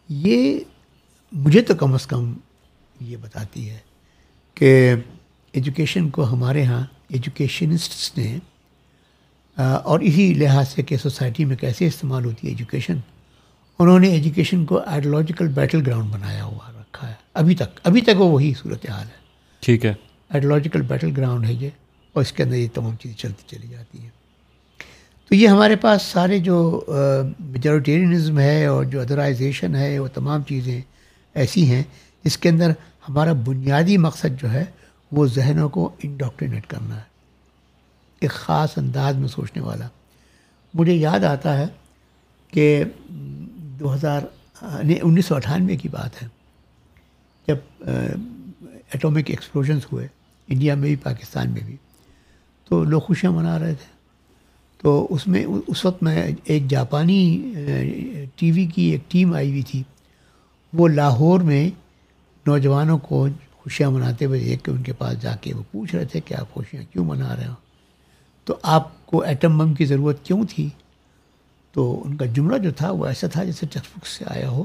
یہ مجھے تو کم از کم یہ بتاتی ہے کہ ایجوکیشن کو ہمارے ہاں ایجوکیشنسٹس نے اور اسی لحاظ سے کہ سوسائٹی میں کیسے استعمال ہوتی ہے ایجوکیشن انہوں نے ایجوکیشن کو آئیڈیولوجیکل بیٹل گراؤنڈ بنایا ہوا رکھا ہے۔ ابھی تک ابھی تک وہ وہی صورت حال ہے۔ ٹھیک ہے۔ آئیڈیولوجیکل بیٹل گراؤنڈ ہے یہ اور اس کے اندر یہ تمام چیزیں چلتی چلی جاتی ہیں۔ تو یہ ہمارے پاس سارے جو میجورٹیرینزم ہے اور جو ادرائزیشن ہے وہ تمام چیزیں ایسی ہیں۔ جس کے اندر ہمارا بنیادی مقصد جو ہے وہ ذہنوں کو انڈاکٹرینیٹ کرنا ہے، ایک خاص انداز میں سوچنے والا۔ مجھے یاد آتا ہے کہ دو ہزار یعنی انیس سو اٹھانوے کی بات ہے، جب ایٹومک ایکسپلوژنس ہوئے، انڈیا میں بھی، پاکستان میں بھی۔ تو لوگ خوشیاں منا رہے تھے۔ تو اس میں، اس وقت میں ایک جاپانی ٹی وی کی ایک ٹیم آئی ہوئی تھی، وہ لاہور میں نوجوانوں کو خوشیاں مناتے ہوئے دیکھ کے ان کے پاس جا کے وہ پوچھ رہے تھے کہ آپ خوشیاں کیوں منا رہے ہو؟ تو آپ کو ایٹم بم کی ضرورت کیوں تھی؟ تو ان کا جملہ جو تھا وہ ایسا تھا جیسے ٹیکسٹ سے آیا ہو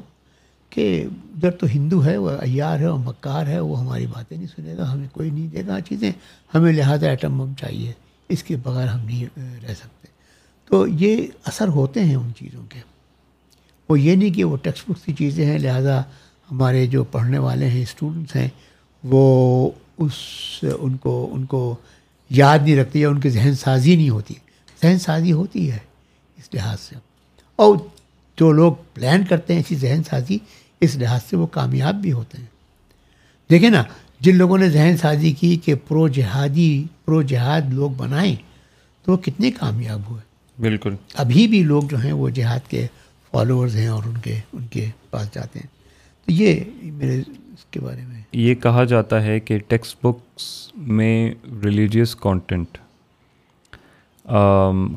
کہ ادھر تو ہندو ہے، وہ ایار ہے اور مکار ہے، وہ ہماری باتیں نہیں سنے گا، ہمیں کوئی نہیں دے گا چیزیں، ہمیں لہٰذا ایٹم بم چاہیے، اس کے بغیر ہم نہیں رہ سکتے۔ تو یہ اثر ہوتے ہیں ان چیزوں کے۔ وہ یہ نہیں کہ وہ ٹیکسٹ بکس کی چیزیں ہیں، لہٰذا ہمارے جو پڑھنے والے ہیں اسٹوڈنٹس ہیں وہ اس ان کو ان کو یاد نہیں رکھتی یا ان کی ذہن سازی نہیں ہوتی۔ ذہن سازی ہوتی ہے اس لحاظ سے۔ اور جو لوگ پلان کرتے ہیں ایسی ذہن سازی اس لحاظ سے وہ کامیاب بھی ہوتے ہیں۔ دیکھیں نا جن لوگوں نے ذہن سازی کی کہ پرو جہادی پرو جہاد لوگ بنائیں تو وہ کتنے کامیاب ہوئے۔ بالکل۔ ابھی بھی لوگ جو ہیں وہ جہاد کے فالوورز ہیں اور ان کے ان کے پاس جاتے ہیں۔ یہ میرے اس کے بارے میں۔ یہ کہا جاتا ہے کہ ٹیکسٹ بکس میں ریلیجیس کانٹینٹ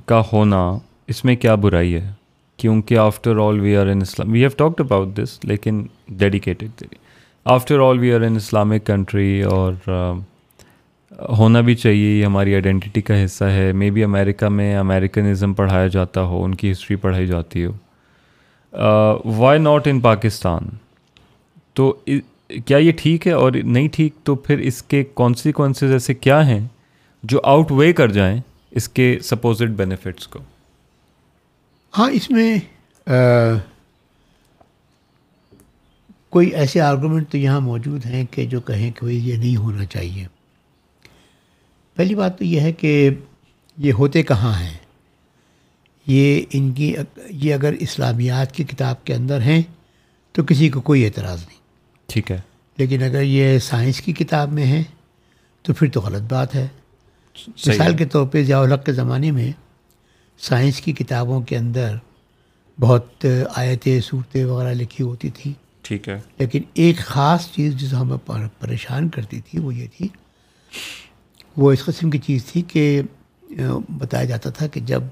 کا ہونا اس میں کیا برائی ہے؟ کیونکہ after all we are in Islam we have talked about this لیکن dedicated after all we are in Islamic country اور ہونا بھی چاہیے، یہ ہماری آئیڈینٹی کا حصہ ہے۔ مے بی امیریکا میں امیریکنزم پڑھایا جاتا ہو، ان کی ہسٹری پڑھائی جاتی ہو۔ وائی ناٹ ان پاکستان تو کیا یہ ٹھیک ہے اور نہیں ٹھیک تو پھر اس کے کانسیکوینسز ایسے کیا ہیں جو آؤٹ وے کر جائیں اس کے سپوزڈ بینیفٹس کو؟ ہاں اس میں کوئی ایسے آرگومنٹ تو یہاں موجود ہیں کہ جو کہیں کہ یہ نہیں ہونا چاہیے۔ پہلی بات تو یہ ہے کہ یہ ہوتے کہاں ہیں؟ یہ ان کی، یہ اگر اسلامیات کی کتاب کے اندر ہیں تو کسی کو کوئی اعتراض نہیں۔ ٹھیک ہے۔ لیکن اگر یہ سائنس کی کتاب میں ہے تو پھر تو غلط بات ہے۔ مثال کے طور پہ ضیاء الحق کے زمانے میں سائنس کی کتابوں کے اندر بہت آیتیں صورتیں وغیرہ لکھی ہوتی تھیں۔ ٹھیک ہے۔ لیکن ایک خاص چیز جسے ہمیں پریشان کرتی تھی وہ یہ تھی وہ اس قسم کی چیز تھی کہ بتایا جاتا تھا کہ جب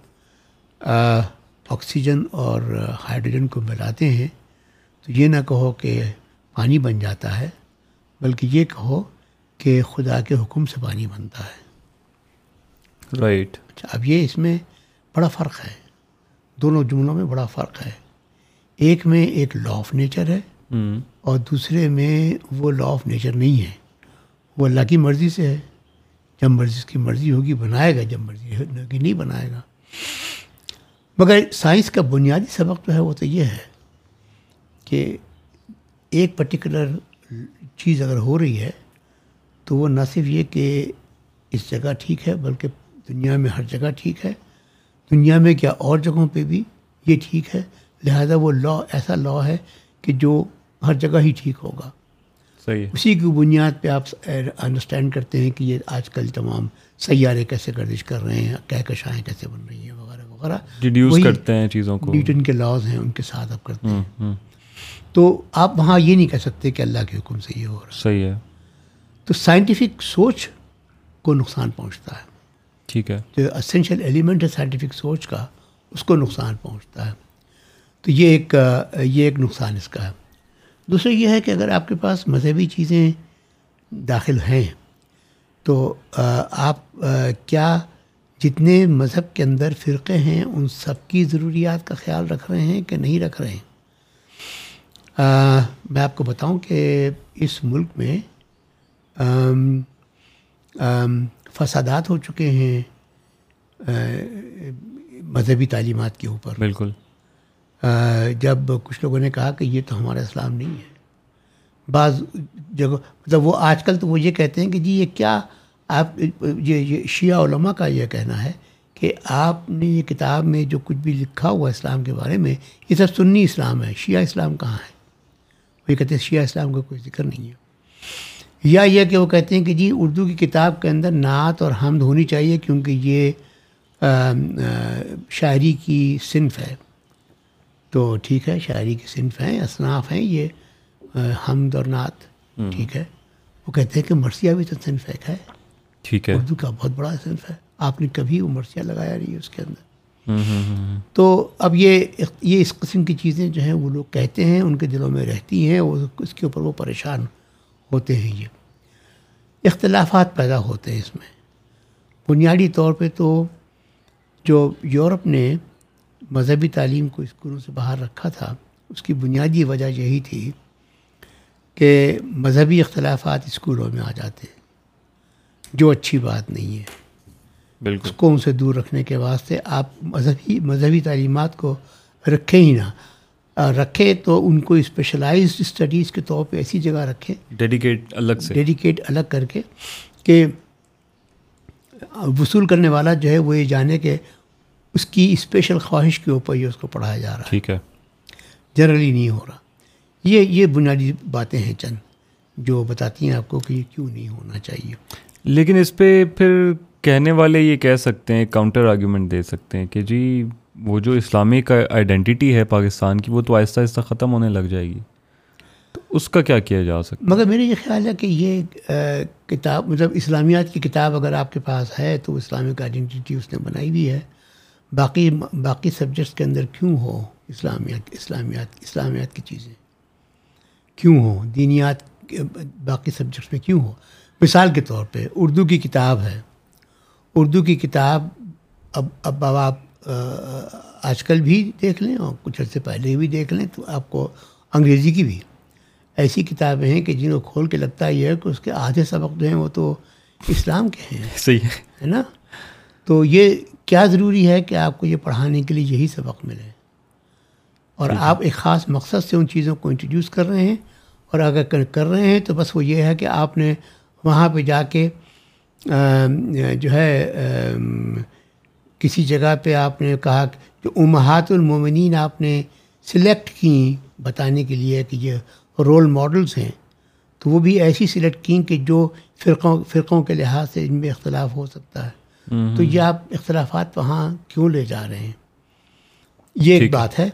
آکسیجن اور ہائیڈروجن کو ملاتے ہیں تو یہ نہ کہو کہ پانی بن جاتا ہے بلکہ یہ کہو کہ خدا کے حکم سے پانی بنتا ہے۔ Right right. اچھا اب یہ اس میں بڑا فرق ہے۔ دونوں جملوں میں بڑا فرق ہے۔ ایک میں ایک لا آف نیچر ہے اور دوسرے میں وہ لا آف نیچر نہیں ہے۔ وہ اللہ کی مرضی سے ہے۔ جب مرضی کی مرضی ہوگی بنائے گا۔ جب مرضی ہوگی نہیں بنائے گا۔ مگر سائنس کا بنیادی سبق جو ہے وہ تو یہ ہے کہ ایک پرٹیکولر چیز اگر ہو رہی ہے تو وہ نہ صرف یہ کہ اس جگہ ٹھیک ہے بلکہ دنیا میں ہر جگہ ٹھیک ہے۔ دنیا میں کیا اور جگہوں پہ بھی یہ ٹھیک ہے؟ لہذا وہ لا ایسا لا ہے کہ جو ہر جگہ ہی ٹھیک ہوگا۔ صحیح اسی کی بنیاد پہ آپ انڈرسٹینڈ کرتے ہیں کہ یہ آج کل تمام سیارے کیسے گردش کر رہے ہیں کہکشائیں کیسے بن رہی ہیں وغیرہ وغیرہ۔ ڈیڈیوس کرتے ہیں چیزوں کو۔ نیوٹن کے لاز ہیں ان کے ساتھ آپ کرتے ہیں۔ تو آپ وہاں یہ نہیں کہہ سکتے کہ اللہ کے حکم سے یہ ہو رہا ہے۔ صحیح ہے۔ تو سائنٹیفک سوچ کو نقصان پہنچتا ہے۔ ٹھیک ہے۔ جو اسینشیل ایلیمنٹ ہے سائنٹیفک سوچ کا اس کو نقصان پہنچتا ہے۔ تو یہ ایک یہ ایک نقصان اس کا ہے۔ دوسرا یہ ہے کہ اگر آپ کے پاس مذہبی چیزیں داخل ہیں تو آپ کیا جتنے مذہب کے اندر فرقے ہیں ان سب کی ضروریات کا خیال رکھ رہے ہیں کہ نہیں رکھ رہے ہیں؟ میں آپ کو بتاؤں کہ اس ملک میں فسادات ہو چکے ہیں مذہبی تعلیمات کے اوپر۔ بالکل۔ جب کچھ لوگوں نے کہا کہ یہ تو ہمارا اسلام نہیں ہے بعض جگہ مطلب وہ آج کل تو وہ یہ کہتے ہیں کہ جی یہ کیا آپ یہ شیعہ علماء کا یہ کہنا ہے کہ آپ نے یہ کتاب میں جو کچھ بھی لکھا ہوا اسلام کے بارے میں یہ سب سنی اسلام ہے شیعہ اسلام کہاں ہے؟ وہ کہتے ہیں شیعہ اسلام کا کوئی ذکر نہیں ہے۔ یا یہ کہ وہ کہتے ہیں کہ جی اردو کی کتاب کے اندر نعت اور حمد ہونی چاہیے کیونکہ یہ شاعری کی صنف ہے۔ تو ٹھیک ہے شاعری کی صنف ہیں اصناف ہیں یہ حمد اور نعت۔ ٹھیک ہے۔ وہ کہتے ہیں کہ مرثیہ بھی تو صنف ایک ہے ٹھیک ہے۔ اردو کا بہت بڑا صنف ہے۔ آپ نے کبھی وہ مرثیہ لگایا نہیں ہے اس کے اندر؟ تو اب یہ یہ اس قسم کی چیزیں جو ہیں وہ لوگ کہتے ہیں، ان کے دلوں میں رہتی ہیں، وہ اس کے اوپر وہ پریشان ہوتے ہیں یہ۔ اختلافات پیدا ہوتے ہیں اس میں۔ بنیادی طور پہ تو جو یورپ نے مذہبی تعلیم کو اسکولوں سے باہر رکھا تھا، اس کی بنیادی وجہ یہی تھی کہ مذہبی اختلافات اسکولوں میں آ جاتے ہیں، جو اچھی بات نہیں ہے۔ بالکل۔ اس کو ان سے دور رکھنے کے واسطے آپ مذہبی مذہبی تعلیمات کو رکھیں ہی نہ۔ رکھیں تو ان کو اسپیشلائزڈ اسٹڈیز کے طور پہ ایسی جگہ رکھیں۔ ڈیڈیکیٹ الگ سے۔ ڈیڈیکیٹ الگ کر کے کہ وصول کرنے والا جو ہے وہ یہ جانے کہ اس کی اسپیشل خواہش کے اوپر یہ اس کو پڑھایا جا رہا ہے۔ ٹھیک ہے۔ جنرلی نہیں ہو رہا۔ یہ یہ بنیادی باتیں ہیں چند جو بتاتی ہیں آپ کو کہ یہ کیوں نہیں ہونا چاہیے۔ لیکن اس پہ پھر کہنے والے یہ کہہ سکتے ہیں کاؤنٹر آرگیومنٹ دے سکتے ہیں کہ جی وہ جو اسلامک آئیڈینٹی ہے پاکستان کی، وہ تو آہستہ آہستہ ختم ہونے لگ جائے گی۔ تو اس کا کیا کیا جا سکتا مگر میرا یہ خیال ہے کہ یہ کتاب مطلب اسلامیات کی کتاب اگر آپ کے پاس ہے تو اسلامک آئیڈینٹی اس نے بنائی بھی ہے۔ باقی باقی سبجیکٹس کے اندر کیوں ہو اسلامیات اسلامیات اسلامیات کی چیزیں؟ کیوں ہو؟ دینیات باقی سبجیکٹس میں کیوں ہو؟ مثال کے طور پہ اردو کی کتاب ہے۔ اردو کی کتاب اب اب اب آپ آج کل بھی دیکھ لیں اور کچھ عرصے پہلے بھی دیکھ لیں تو آپ کو انگریزی کی بھی ایسی کتابیں ہیں کہ جن کو کھول کے لگتا یہ ہے کہ اس کے آدھے سبق جو ہیں وہ تو اسلام کے ہیں۔ صحیح ہے۔ نا؟ تو یہ کیا ضروری ہے کہ آپ کو یہ پڑھانے کے لیے یہی سبق ملے؟ اور آپ ایک خاص مقصد سے ان چیزوں کو انٹروڈیوس کر رہے ہیں اور اگر کر- رہے ہیں تو بس وہ یہ ہے کہ آپ نے وہاں پہ جا کے جو ہے کسی جگہ پہ آپ نے کہا کہ جو امہات المومنین آپ نے سلیکٹ کی بتانے کے لیے کہ یہ رول ماڈلز ہیں تو وہ بھی ایسی سلیکٹ کی کہ جو فرقوں فرقوں کے لحاظ سے ان میں اختلاف ہو سکتا ہے۔ تو یہ آپ اختلافات وہاں کیوں لے جا رہے ہیں؟ یہ ایک۔ بات ہے۔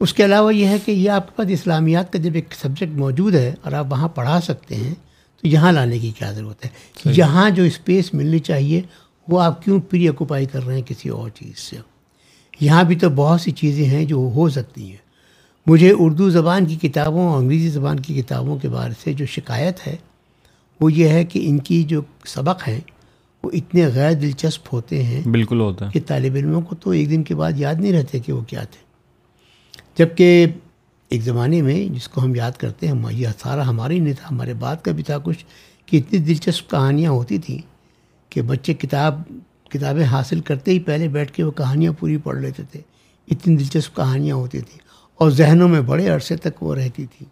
اس کے علاوہ یہ ہے کہ یہ آپ کے پاس اسلامیات کا جب ایک سبجیکٹ موجود ہے اور آپ وہاں پڑھا سکتے ہیں تو یہاں لانے کی کیا ضرورت ہے؟ یہاں جو اسپیس ملنی چاہیے وہ آپ کیوں پری آکوپائی کر رہے ہیں کسی اور چیز سے؟ یہاں بھی تو بہت سی چیزیں ہیں جو ہو سکتی ہیں۔ مجھے اردو زبان کی کتابوں اور انگریزی زبان کی کتابوں کے بارے سے جو شکایت ہے وہ یہ ہے کہ ان کی جو سبق ہیں وہ اتنے غیر دلچسپ ہوتے ہیں بالکل ہوتا ہے کہ طالب علموں کو تو ایک دن کے بعد یاد نہیں رہتے کہ وہ کیا تھے۔ جبکہ ایک زمانے میں جس کو ہم یاد کرتے ہیں یہ سارا ہمارا ہی نہیں تھا، ہمارے بعد کا بھی تھا کچھ، کہ اتنی دلچسپ کہانیاں ہوتی تھیں کہ بچے کتاب، کتابیں حاصل کرتے ہی پہلے بیٹھ کے وہ کہانیاں پوری پڑھ لیتے تھے۔ اتنی دلچسپ کہانیاں ہوتی تھیں اور ذہنوں میں بڑے عرصے تک وہ رہتی تھیں۔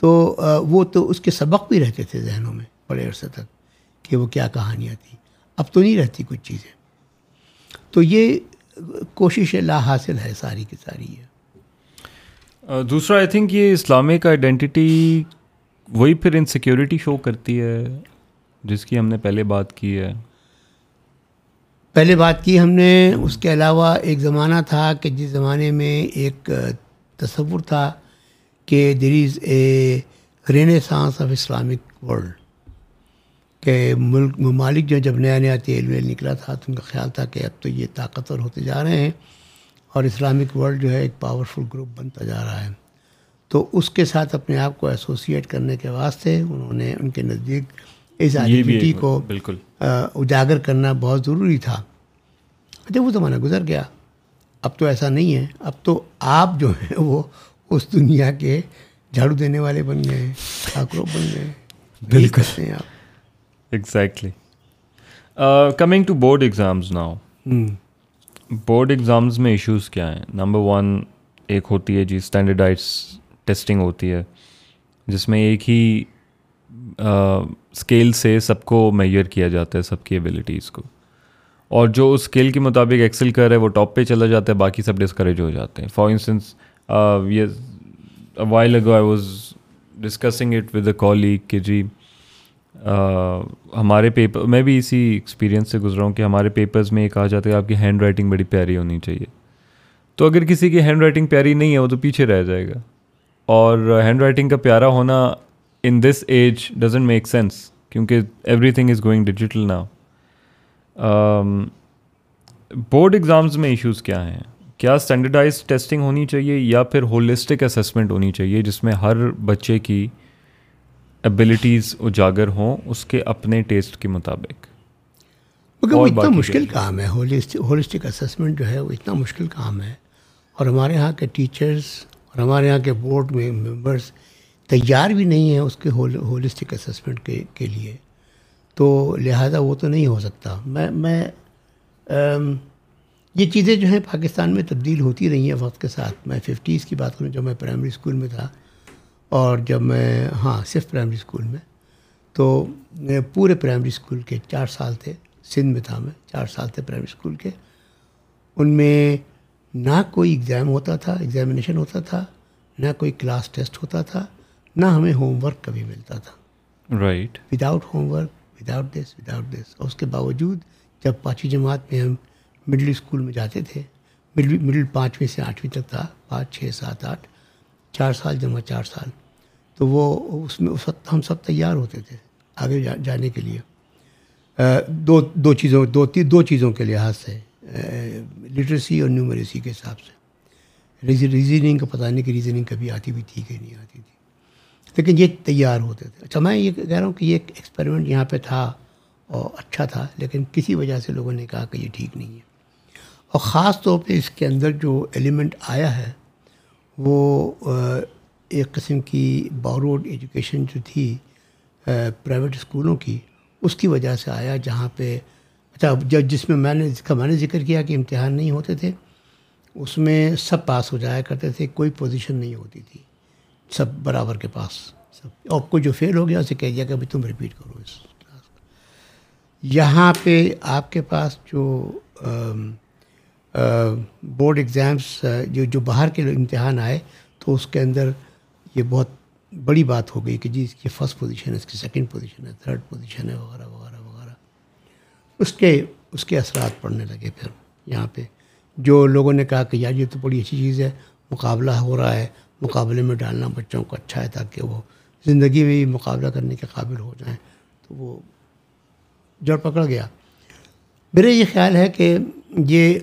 تو وہ تو اس کے سبق بھی رہتے تھے ذہنوں میں بڑے عرصے تک کہ وہ کیا کہانیاں تھیں۔ اب تو نہیں رہتی کچھ چیزیں۔ تو یہ کوشش لا حاصل ہے ساری کی ساری۔ ہے دوسرا آئی تھنک یہ اسلامک آئیڈینٹی وہی پھر انسیکیورٹی شو کرتی ہے، جس کی ہم نے پہلے بات کی ہے۔ پہلے بات کی ہم نے، اس کے علاوہ ایک زمانہ تھا کہ جس زمانے میں ایک تصور تھا کہ there is a renaissance of Islamic world کہ ملک، ممالک جو جب نیا نیا تیل ویل نکلا تھا، تو ان کا خیال تھا کہ اب تو یہ طاقتور ہوتے جا رہے ہیں۔ اور اسلامک ورلڈ جو ہے ایک پاورفل گروپ بنتا جا رہا ہے۔ تو اس کے ساتھ اپنے آپ کو ایسوسیٹ کرنے کے واسطے انہوں نے ان کے نزدیک اس آئیڈینٹی کو بالکل۔ اجاگر کرنا بہت ضروری تھا۔ جب وہ زمانہ گزر گیا اب تو ایسا نہیں ہے۔ اب تو آپ جو ہیں *laughs* وہ اس دنیا کے جھاڑو دینے والے بن گئے ہیں ٹھاکروں بن گئے بالکل۔ ہیں آپ۔ Exactly coming to board exams now board exams میں ایشوز کیا ہیں؟ نمبر ون ایک ہوتی ہے جی اسٹینڈرڈائز ٹیسٹنگ ہوتی ہے، جس میں ایک ہی اسکیل سے سب کو میئر کیا جاتا ہے، سب کی ایبلٹیز کو۔ اور جو اس اسکیل کے مطابق ایکسل کر ہے وہ ٹاپ پہ چلا جاتا ہے، باقی سب ڈسکریج ہو جاتے ہیں۔ فار انسٹنس یہ while ago I was discussing it with a colleague کہ جی ہمارے پیپر میں بھی اسی ایکسپیرینس سے گزرا ہوں کہ ہمارے پیپرز میں یہ کہا جاتا ہے کہ آپ کی ہینڈ رائٹنگ بڑی پیاری ہونی چاہیے۔ تو اگر کسی کی ہینڈ رائٹنگ پیاری نہیں ہے، وہ تو پیچھے رہ جائے گا۔ اور ہینڈ رائٹنگ کا پیارا ہونا in this age doesn't make sense کیونکہ everything is going digital now board exams میں ایشوز کیا ہیں؟ کیا اسٹینڈرڈائز ٹیسٹنگ ہونی چاہیے یا پھر ہولسٹک اسسمنٹ ہونی چاہیے، جس میں ہر بچے کی ایبلٹیز اجاگر ہوں اس کے اپنے ٹیسٹ کے مطابق۔ وہ اتنا مشکل کام ہے ہولسٹک اسسمنٹ جو ہے وہ اتنا مشکل کام ہے۔ اور ہمارے یہاں کے ٹیچرس اور ہمارے یہاں کے بورڈ میں ممبرس تیار بھی نہیں ہیں اس کے ہولسٹک اسسمنٹ کے کے لیے۔ تو لہٰذا وہ تو نہیں ہو سکتا۔ میں میں یہ چیزیں جو ہیں پاکستان میں تبدیل ہوتی رہی ہیں وقت کے ساتھ۔ میں ففٹیز کی بات کروں جب میں پرائمری اسکول میں تھا اور جب میں ہاں صرف پرائمری اسکول میں تو پورے پرائمری اسکول کے چار سال تھے سندھ میں تھا میں چار سال تھے پرائمری اسکول کے۔ ان میں نہ کوئی ایگزام ہوتا تھا ایگزامینیشن ہوتا تھا نہ کوئی کلاس ٹیسٹ ہوتا تھا نہ ہمیں ہوم ورک کبھی ملتا تھا۔ Right without homework without this without this اور اس کے باوجود جب پانچویں جماعت میں ہم مڈل اسکول میں جاتے تھے مڈل مڈل پانچویں سے آٹھویں تک تھا پانچ چھ سات آٹھ چار سال جمع چار سال۔ تو وہ اس میں اس وقت ہم سب تیار ہوتے تھے آگے جا، جانے کے لیے۔ دو دو چیزوں، دو دو چیزوں کے لحاظ سے لٹریسی اور نیومریسی کے حساب سے۔ ریزننگ کا پتہ نہیں کہ ریزننگ کبھی آتی بھی تھی کہ نہیں آتی تھی۔ لیکن یہ تیار ہوتے تھے۔ اچھا میں یہ کہہ رہا ہوں کہ یہ ایک ایکسپیریمنٹ یہاں پہ تھا اور اچھا تھا، لیکن کسی وجہ سے لوگوں نے کہا کہ یہ ٹھیک نہیں ہے۔ اور خاص طور پہ اس کے اندر جو ایلیمنٹ آیا ہے وہ ایک قسم کی باروڈ ایجوکیشن جو تھی پرائیویٹ اسکولوں کی، اس کی وجہ سے آیا جہاں پہ اچھا جب جس میں میں نے جس کا میں نے ذکر کیا کہ امتحان نہیں ہوتے تھے، اس میں سب پاس ہو جایا کرتے تھے، کوئی پوزیشن نہیں ہوتی تھی، سب برابر کے پاس، سب۔ اور کوئی جو فیل ہو گیا، اسے کہہ دیا کہ بھائی تم ریپیٹ کرو اس کلاس یہاں پہ آپ کے پاس جو بورڈ ایگزامس جو جو باہر کے امتحان آئے، تو اس کے اندر یہ بہت بڑی بات ہو گئی کہ جی اس کی فرسٹ پوزیشن ہے، اس کی سیکنڈ پوزیشن ہے تھرڈ پوزیشن ہے، وغیرہ وغیرہ وغیرہ۔ اس کے اس کے اثرات پڑنے لگے پھر یہاں پہ۔ جو لوگوں نے کہا کہ یار، یہ تو بڑی اچھی چیز ہے، مقابلہ ہو رہا ہے، مقابلے میں ڈالنا بچوں کو اچھا ہے تاکہ وہ زندگی میں بھی مقابلہ کرنے کے قابل ہو جائیں۔ تو وہ جڑ پکڑ گیا۔ میرا یہ خیال ہے کہ یہ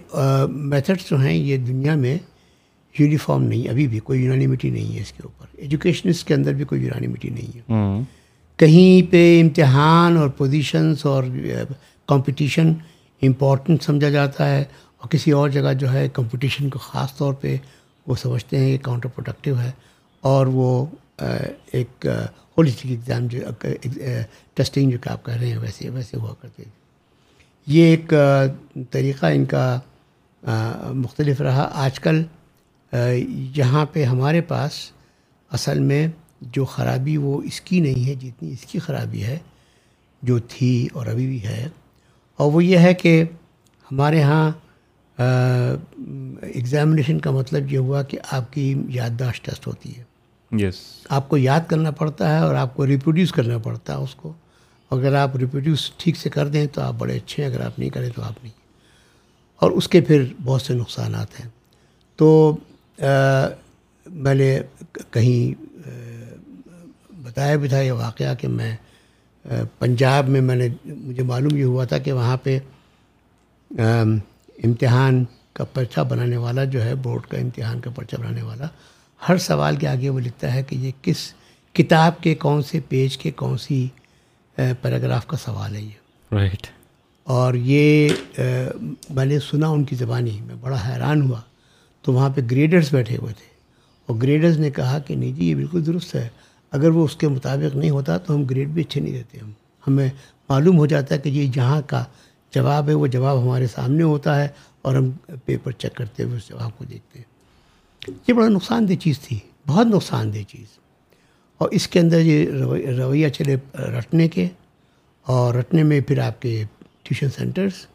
میتھڈس جو ہیں یہ دنیا میں یونیفارم نہیں ابھی بھی کوئی یونانیمیٹی نہیں ہے اس کے اوپر۔ ایجوکیشنس کے اندر بھی کوئی یونانیمیٹی نہیں ہے۔ کہیں پہ امتحان اور پوزیشنس اور کمپٹیشن امپورٹنٹ سمجھا جاتا ہے اور کسی اور جگہ جو ہے کمپٹیشن کو خاص طور پہ وہ سمجھتے ہیں کہ کاؤنٹر پروڈکٹیو ہے اور وہ ایک ہولسٹک ایگزام جو ٹیسٹنگ جو کہ آپ کہہ رہے ہیں ویسے ویسے ہوا کرتے یہ ایک طریقہ ان کا مختلف رہا۔ آج کل یہاں پہ ہمارے پاس اصل میں جو خرابی وہ اس کی نہیں ہے جتنی اس کی خرابی ہے جو تھی اور ابھی بھی ہے۔ اور وہ یہ ہے کہ ہمارے ہاں ایگزامینیشن کا مطلب یہ ہوا کہ آپ کی یادداشت ٹیسٹ ہوتی ہے۔ یس آپ کو یاد کرنا پڑتا ہے اور آپ کو ریپروڈیوس کرنا پڑتا ہے اس کو۔ اگر آپ ریپروڈیوس ٹھیک سے کر دیں تو آپ بڑے اچھے ہیں، اگر آپ نہیں کریں تو آپ نہیں۔ اور اس کے پھر بہت سے نقصانات ہیں۔ تو میں نے کہیں بتایا بھی تھا یہ واقعہ کہ میں پنجاب میں میں نے، مجھے معلوم یہ ہوا تھا کہ وہاں پہ امتحان کا پرچہ بنانے والا جو ہے، بورڈ کا امتحان کا پرچہ بنانے والا، ہر سوال کے آگے وہ لکھتا ہے کہ یہ کس کتاب کے، کون سے پیج کے، کون سی پیراگراف کا سوال ہے یہ۔ رائٹ اور یہ میں نے سنا ان کی زبانی میں بڑا حیران ہوا۔ تو وہاں پہ گریڈرز بیٹھے ہوئے تھے۔ اور گریڈرز نے کہا کہ نہیں جی یہ بالکل درست ہے۔ اگر وہ اس کے مطابق نہیں ہوتا تو ہم گریڈ بھی اچھے نہیں دیتے۔ ہم ہمیں معلوم ہو جاتا ہے کہ یہ جہاں کا جواب ہے وہ جواب ہمارے سامنے ہوتا ہے۔ اور ہم پیپر چیک کرتے ہوئے اس جواب کو دیکھتے ہیں۔ یہ بڑا نقصان دہ چیز تھی بہت نقصان دہ چیز۔ اور اس کے اندر یہ رویہ چلے رٹنے کے اور رٹنے میں پھر آپ کے ٹیوشن سینٹرز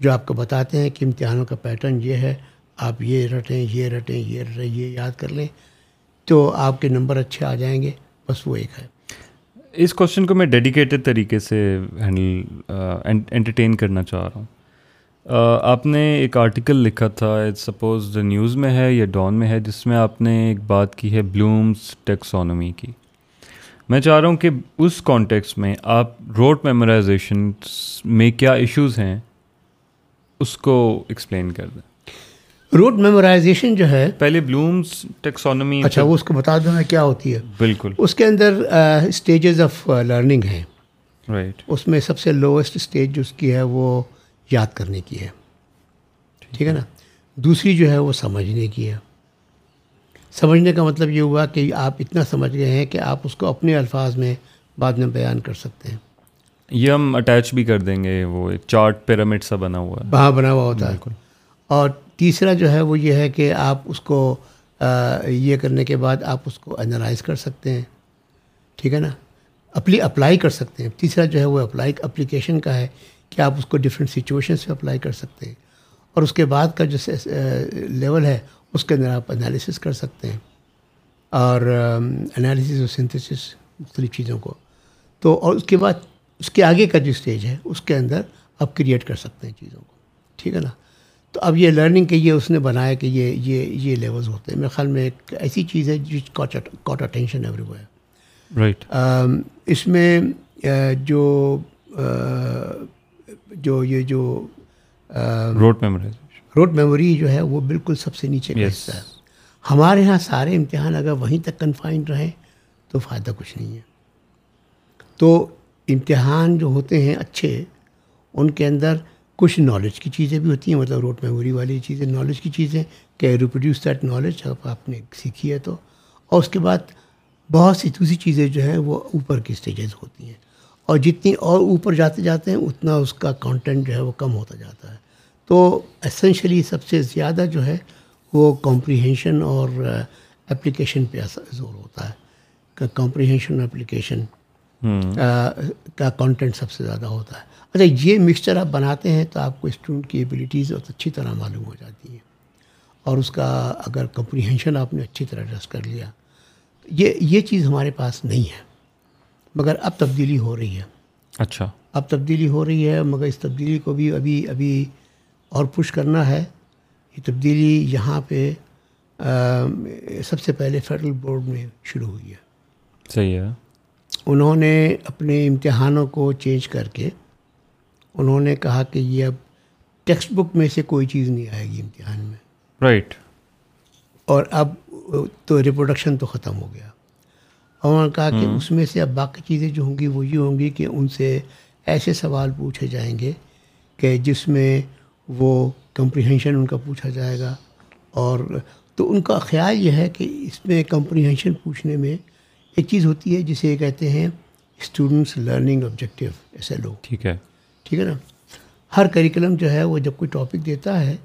جو آپ کو بتاتے ہیں کہ امتحانوں کا پیٹرن یہ ہے، آپ یہ رٹیں یہ رٹیں یہ رٹیں، یہ یاد کر لیں تو آپ کے نمبر اچھے آ جائیں گے۔ بس وہ ایک ہے۔ اس کوشچن کو میں ڈیڈیکیٹڈ طریقے سے ہینڈل انٹرٹین کرنا چاہ رہا ہوں۔ آپ نے ایک آرٹیکل لکھا تھا سپوز دا نیوز میں ہے یا ڈان میں ہے، جس میں آپ نے ایک بات کی ہے بلومس ٹیکسونومی کی۔ میں چاہ رہا ہوں کہ اس کانٹیکس میں آپ روڈ میمورائزیشن میں کیا ایشوز ہیں اس کو ایکسپلین کر دیں۔ روٹ میمورائزیشن جو ہے پہلے بلومس ٹیکسونمی اچھا وہ اس کو بتا دوں میں کیا ہوتی ہے۔ بالکل۔ اس کے اندر اسٹیجز آف لرننگ ہیں۔ رائٹ اس میں سب سے لوئسٹ اسٹیج جو اس کی ہے وہ یاد کرنے کی ہے۔ ٹھیک ہے نا؟ دوسری جو ہے وہ سمجھنے کی ہے۔ سمجھنے کا مطلب یہ ہوا کہ آپ اتنا سمجھ گئے ہیں کہ آپ اس کو اپنے الفاظ میں بعد میں بیان کر سکتے ہیں۔ یہ ہم اٹیچ بھی کر دیں گے وہ ایک چارٹ پیرامڈ سا بنا ہوا ہے۔ وہاں بنا ہوا ہوتا ہے۔ اور تیسرا جو ہے وہ یہ ہے کہ آپ اس کو یہ کرنے کے بعد آپ اس کو انالائز کر سکتے ہیں۔ ٹھیک ہے نا؟ اپلی اپلائی کر سکتے ہیں۔ تیسرا جو ہے وہ اپلائی اپلیکیشن کا ہے کہ آپ اس کو ڈفرینٹ سچویشنس پہ اپلائی کر سکتے ہیں۔ اور اس کے بعد کا جو لیول ہے اس کے اندر آپ انالیسس کر سکتے ہیں اور انالیسس اور سنتھسس مختلف چیزوں کو۔ تو اور اس کے بعد اس کے آگے کا جو اسٹیج ہے اس کے اندر آپ کریٹ کر سکتے ہیں چیزوں کو۔ ٹھیک ہے نا؟ تو اب یہ لرننگ کے یہ اس نے بنایا کہ یہ یہ یہ لیولز ہوتے ہیں۔ میرے خیال میں ایک ایسی چیز ہے جس کاٹ اٹینشن ایوری ہے رائٹ اس میں جو جو یہ جو روڈ میموری روڈ میموری جو ہے وہ بالکل سب سے نیچے کا حصہ ہے۔ ہمارے یہاں سارے امتحان اگر وہیں تک کنفائنڈ رہیں تو فائدہ کچھ نہیں ہے۔ تو امتحان جو ہوتے ہیں اچھے ان کے اندر کچھ نالج کی چیزیں بھی ہوتی ہیں مطلب روڈ میموری والی چیزیں نالج کی چیزیں کہ ریپروڈیوس دیٹ نالج اب آپ نے سیکھی ہے تو۔ اور اس کے بعد بہت سی دوسری چیزیں جو ہیں وہ اوپر کی اسٹیجز ہوتی ہیں۔ اور جتنی اور اوپر جاتے جاتے ہیں اتنا اس کا کانٹینٹ جو ہے وہ کم ہوتا جاتا ہے۔ تو اسینشلی سب سے زیادہ جو ہے وہ کمپریہنشن اور اپلیکیشن پہ زور ہوتا ہے۔ کہ کمپریہنشن اپلیکیشن کا کانٹینٹ سب سے زیادہ ہوتا ہے۔ اچھا یہ مکسچر آپ بناتے ہیں تو آپ کو اسٹوڈنٹ کی ایبلٹیز بہت اچھی طرح معلوم ہو جاتی ہیں۔ اور اس کا اگر کمپریہنشن آپ نے اچھی طرح ڈریس کر لیا یہ یہ چیز ہمارے پاس نہیں ہے۔ مگر اب تبدیلی ہو رہی ہے۔ اچھا۔ اب تبدیلی ہو رہی ہے مگر اس تبدیلی کو بھی ابھی ابھی اور پش کرنا ہے یہ تبدیلی یہاں پہ سب سے پہلے فیڈرل بورڈ میں شروع ہوئی ہے۔ صحیح ہے۔ انہوں نے اپنے امتحانوں کو چینج کر کے انہوں نے کہا کہ یہ اب ٹیکسٹ بک میں سے کوئی چیز نہیں آئے گی امتحان میں۔ رائٹ۔ اور اب تو ریپروڈکشن تو ختم ہو گیا۔ اور انہوں نے کہا کہ اس میں سے اب باقی چیزیں جو ہوں گی وہ یہ ہوں گی کہ ان سے ایسے سوال پوچھے جائیں گے کہ جس میں وہ کمپریہنشن ان کا پوچھا جائے گا۔ اور تو ان کا خیال یہ ہے کہ اس میں کمپریہنشن پوچھنے میں ایک چیز ہوتی ہے جسے کہتے ہیں اسٹوڈنٹس لرننگ آبجیکٹیو ایسے لوگ ٹھیک ہے۔ ٹھیک ہے نا؟ ہر کریکلم جو ہے وہ جب کوئی ٹاپک دیتا ہے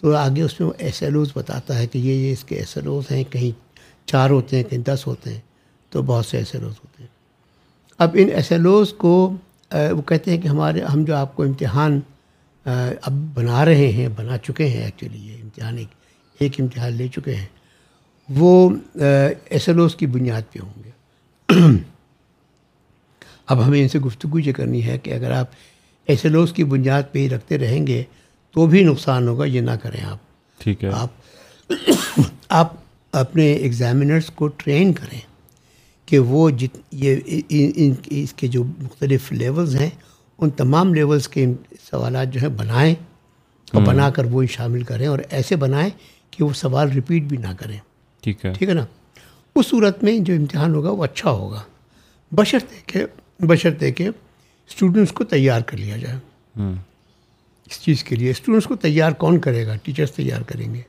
تو آگے اس میں وہ ایس ایل اوز بتاتا ہے کہ یہ یہ اس کے ایس ایل اوز ہیں کہیں چار ہوتے ہیں کہیں دس ہوتے ہیں تو بہت سے ایس ایل اوز ہوتے ہیں۔ اب ان ایس ایل اوز کو وہ کہتے ہیں کہ ہمارے ہم جو آپ کو امتحان اب بنا رہے ہیں بنا چکے ہیں ایکچولی یہ امتحان ایک ایک امتحان لے چکے ہیں۔ وہ ایس ایل اوز کی بنیاد پہ ہوں گے۔ *clears throat* اب ہمیں ان سے گفتگو یہ کرنی ہے کہ اگر آپ ایس ایل اوز کی بنیاد پہ ہی رکھتے رہیں گے تو بھی نقصان ہوگا یہ نہ کریں آپ۔ ٹھیک ہے۔ آپ *clears throat* آپ اپنے ایگزامینرس کو ٹرین کریں کہ وہ جت یہ اس کے جو مختلف لیولز ہیں ان تمام لیولز کے سوالات جو ہیں بنائیں اور بنا کر وہ شامل کریں اور ایسے بنائیں کہ وہ سوال ریپیٹ بھی نہ کریں۔ ٹھیک ہے۔ ٹھیک ہے نا؟ اس صورت میں جو امتحان ہوگا وہ اچھا ہوگا۔ بشرطے کہ بشرطے کہ اسٹوڈنٹس کو تیار کر لیا جائے۔ اس چیز کے لیے اسٹوڈنٹس کو تیار کون کرے گا؟ ٹیچرس تیار کریں گے۔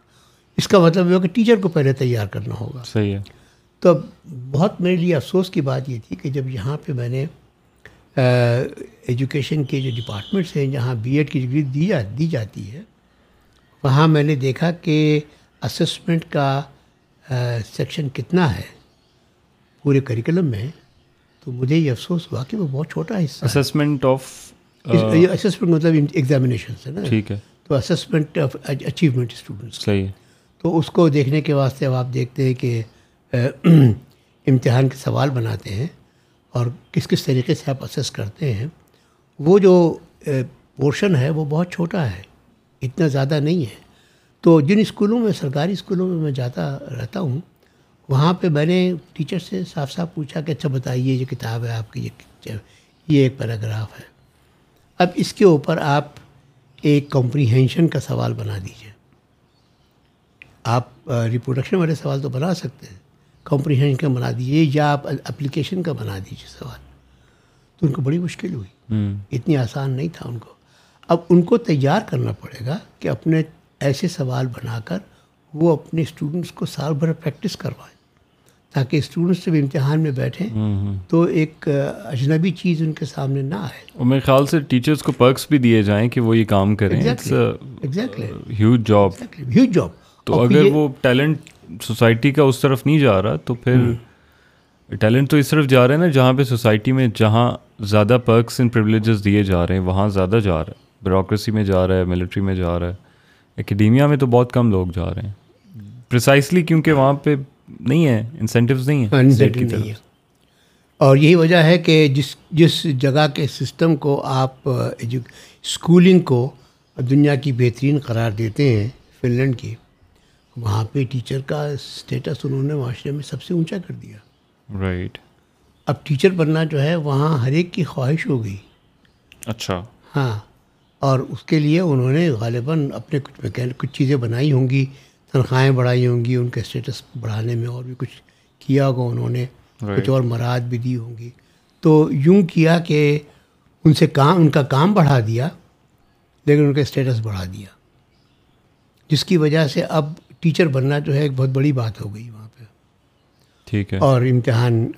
اس کا مطلب یہ ہوگا کہ ٹیچر کو پہلے تیار کرنا ہوگا۔ صحیح ہے۔ تو بہت میرے لیے افسوس کی بات یہ تھی کہ جب یہاں پہ میں نے ایجوکیشن کے جو ڈپارٹمنٹس ہیں جہاں بی ایڈ کی ڈگری دی جا دی جاتی ہے وہاں میں نے دیکھا کہ اسسمنٹ کا سیکشن کتنا ہے پورے کریکلم میں تو مجھے یہ افسوس ہوا کہ وہ بہت چھوٹا حصہ اسسمنٹ آف اسسمنٹ مطلب ایگزامینیشن ہے نا۔ ٹھیک ہے۔ تو اسسمنٹ آف اچیومنٹ اسٹوڈنٹس صحیح تو اس کو دیکھنے کے واسطے اب آپ دیکھتے ہیں کہ امتحان کے سوال بناتے ہیں۔ اور کس کس طریقے سے آپ اسیس کرتے ہیں، وہ جو پورشن ہے، وہ بہت چھوٹا ہے، اتنا زیادہ نہیں ہے۔ تو جن اسکولوں میں، سرکاری اسکولوں میں میں جاتا رہتا ہوں، وہاں پہ میں نے ٹیچر سے صاف صاف پوچھا کہ اچھا بتائیے، یہ کتاب ہے، آپ کی یہ یہ ایک پیراگراف ہے۔ اب اس کے اوپر آپ ایک کمپریہینشن کا سوال بنا دیجیے آپ ریپروڈکشن والے سوال تو بنا سکتے ہیں۔ کمپریہینشن کا بنا دیجیے یا آپ اپلیکیشن کا بنا دیجیے سوال۔ تو ان کو بڑی مشکل ہوئی۔ اتنی آسان نہیں تھا ان کو۔ اب ان کو تیار کرنا پڑے گا کہ اپنے ایسے سوال بنا کر وہ اپنے اسٹوڈنٹس کو سال بھر پریکٹس کروائیں۔ تاکہ اسٹوڈنٹس جب امتحان میں بیٹھیں تو ایک اجنبی چیز ان کے سامنے نہ آئے۔ اور میرے خیال سے ٹیچرس کو پرکس بھی دیے جائیں کہ وہ یہ کام کریں۔ ہیوج جاب ہیوج جاب تو اگر وہ ٹیلنٹ سوسائٹی کا اس طرف نہیں جا رہا تو پھر ٹیلنٹ تو اس طرف جا رہا ہے نا جہاں پہ سوسائٹی میں جہاں زیادہ پرکس اینڈ پریولیجز دیے جا رہے ہیں وہاں زیادہ جا رہا ہے۔ بیوروکریسی میں جا رہا ہے ملٹری میں جا رہا ہے۔ اکیڈیمیا میں تو بہت کم لوگ جا رہے ہیں۔ پرسائسلی کیونکہ وہاں پہ نہیں ہے انسینٹیوز نہیں ہیں۔ اور یہی وجہ ہے کہ جس جس جگہ کے سسٹم کو آپ اسکولنگ کو دنیا کی بہترین قرار دیتے ہیں فن لینڈ کی۔ وہاں پہ ٹیچر کا اسٹیٹس انہوں نے معاشرے میں سب سے اونچا کر دیا۔ رائٹ اب ٹیچر بننا جو ہے وہاں ہر ایک کی خواہش ہو گئی۔ اچھا۔ ہاں۔ اور اس کے لیے انہوں نے غالباً اپنے کچھ کچھ چیزیں بنائی ہوں گی تنخواہیں بڑھائی ہوں گی ان کے اسٹیٹس بڑھانے میں اور بھی کچھ کیا ہوگا انہوں نے۔ کچھ اور مراد بھی دی ہوں گی۔ تو یوں کیا کہ ان سے کام ان کا کام بڑھا دیا لیکن ان کا اسٹیٹس بڑھا دیا۔ جس کی وجہ سے اب ٹیچر بننا جو ہے ایک بہت بڑی بات ہو گئی وہاں پہ۔ ٹھیک ہے۔ اور امتحان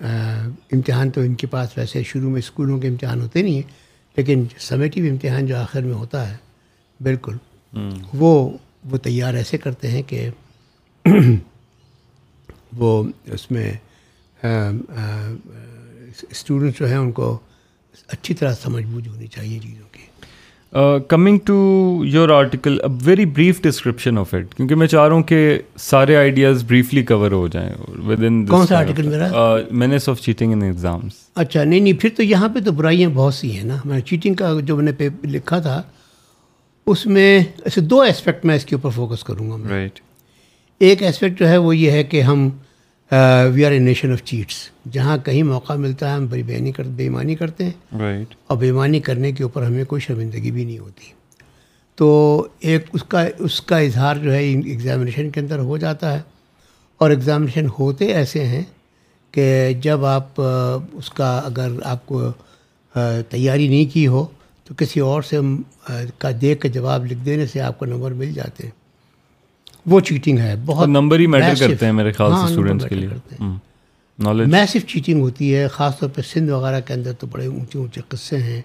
امتحان تو ان کے پاس ویسے شروع میں اسکولوں کے امتحان ہوتے نہیں ہیں لیکن سمیٹیو امتحان جو آخر میں ہوتا ہے بالکل۔ وہ وہ تیار ایسے کرتے ہیں کہ *clears throat* وہ اس میں اسٹوڈنٹس جو ہیں ان کو اچھی طرح سمجھ بوجھ ہونی چاہیے چیزوں coming to your article very brief description of it کیونکہ میں چاہ رہا ہوں کہ سارے آئیڈیاز بریفلی کور ہو جائیں ود ان کون سا آرٹیکل میرا means of cheating in exams اچھا نہیں نہیں پھر تو یہاں پہ تو برائیاں بہت سی ہیں نا میں چیٹنگ کا جو میں نے لکھا تھا اس میں ایسے دو اسپیکٹ میں اس کے اوپر فوکس کروں گا رائٹ ایک اسپیکٹ جو ہے وہ یہ ہے کہ ہم we are a nation of cheats جہاں کہیں موقع ملتا ہے ہم بڑی بےانی کر بےمانی کرتے ہیں۔ رائٹ اور بےمانی کرنے کے اوپر ہمیں کوئی شرمندگی بھی نہیں ہوتی۔ تو ایک اس کا اس کا اظہار جو ہے ایگزامینیشن کے اندر ہو جاتا ہے۔ اور ایگزامینیشن ہوتے ایسے ہیں کہ جب آپ اس کا اگر آپ کو تیاری نہیں کی ہو تو کسی اور سے کا دیکھ کے جواب لکھ دینے سے آپ کو نمبر مل جاتے ہیں۔ وہ چیٹنگ ہے بہت نمبر ہی میٹر کرتے ہیں میرے خیال سے اسٹوڈنٹس کے لیے۔ نالج میسو چیٹنگ ہوتی ہے خاص طور پہ سندھ وغیرہ کے اندر تو بڑے اونچے اونچے قصے ہیں۔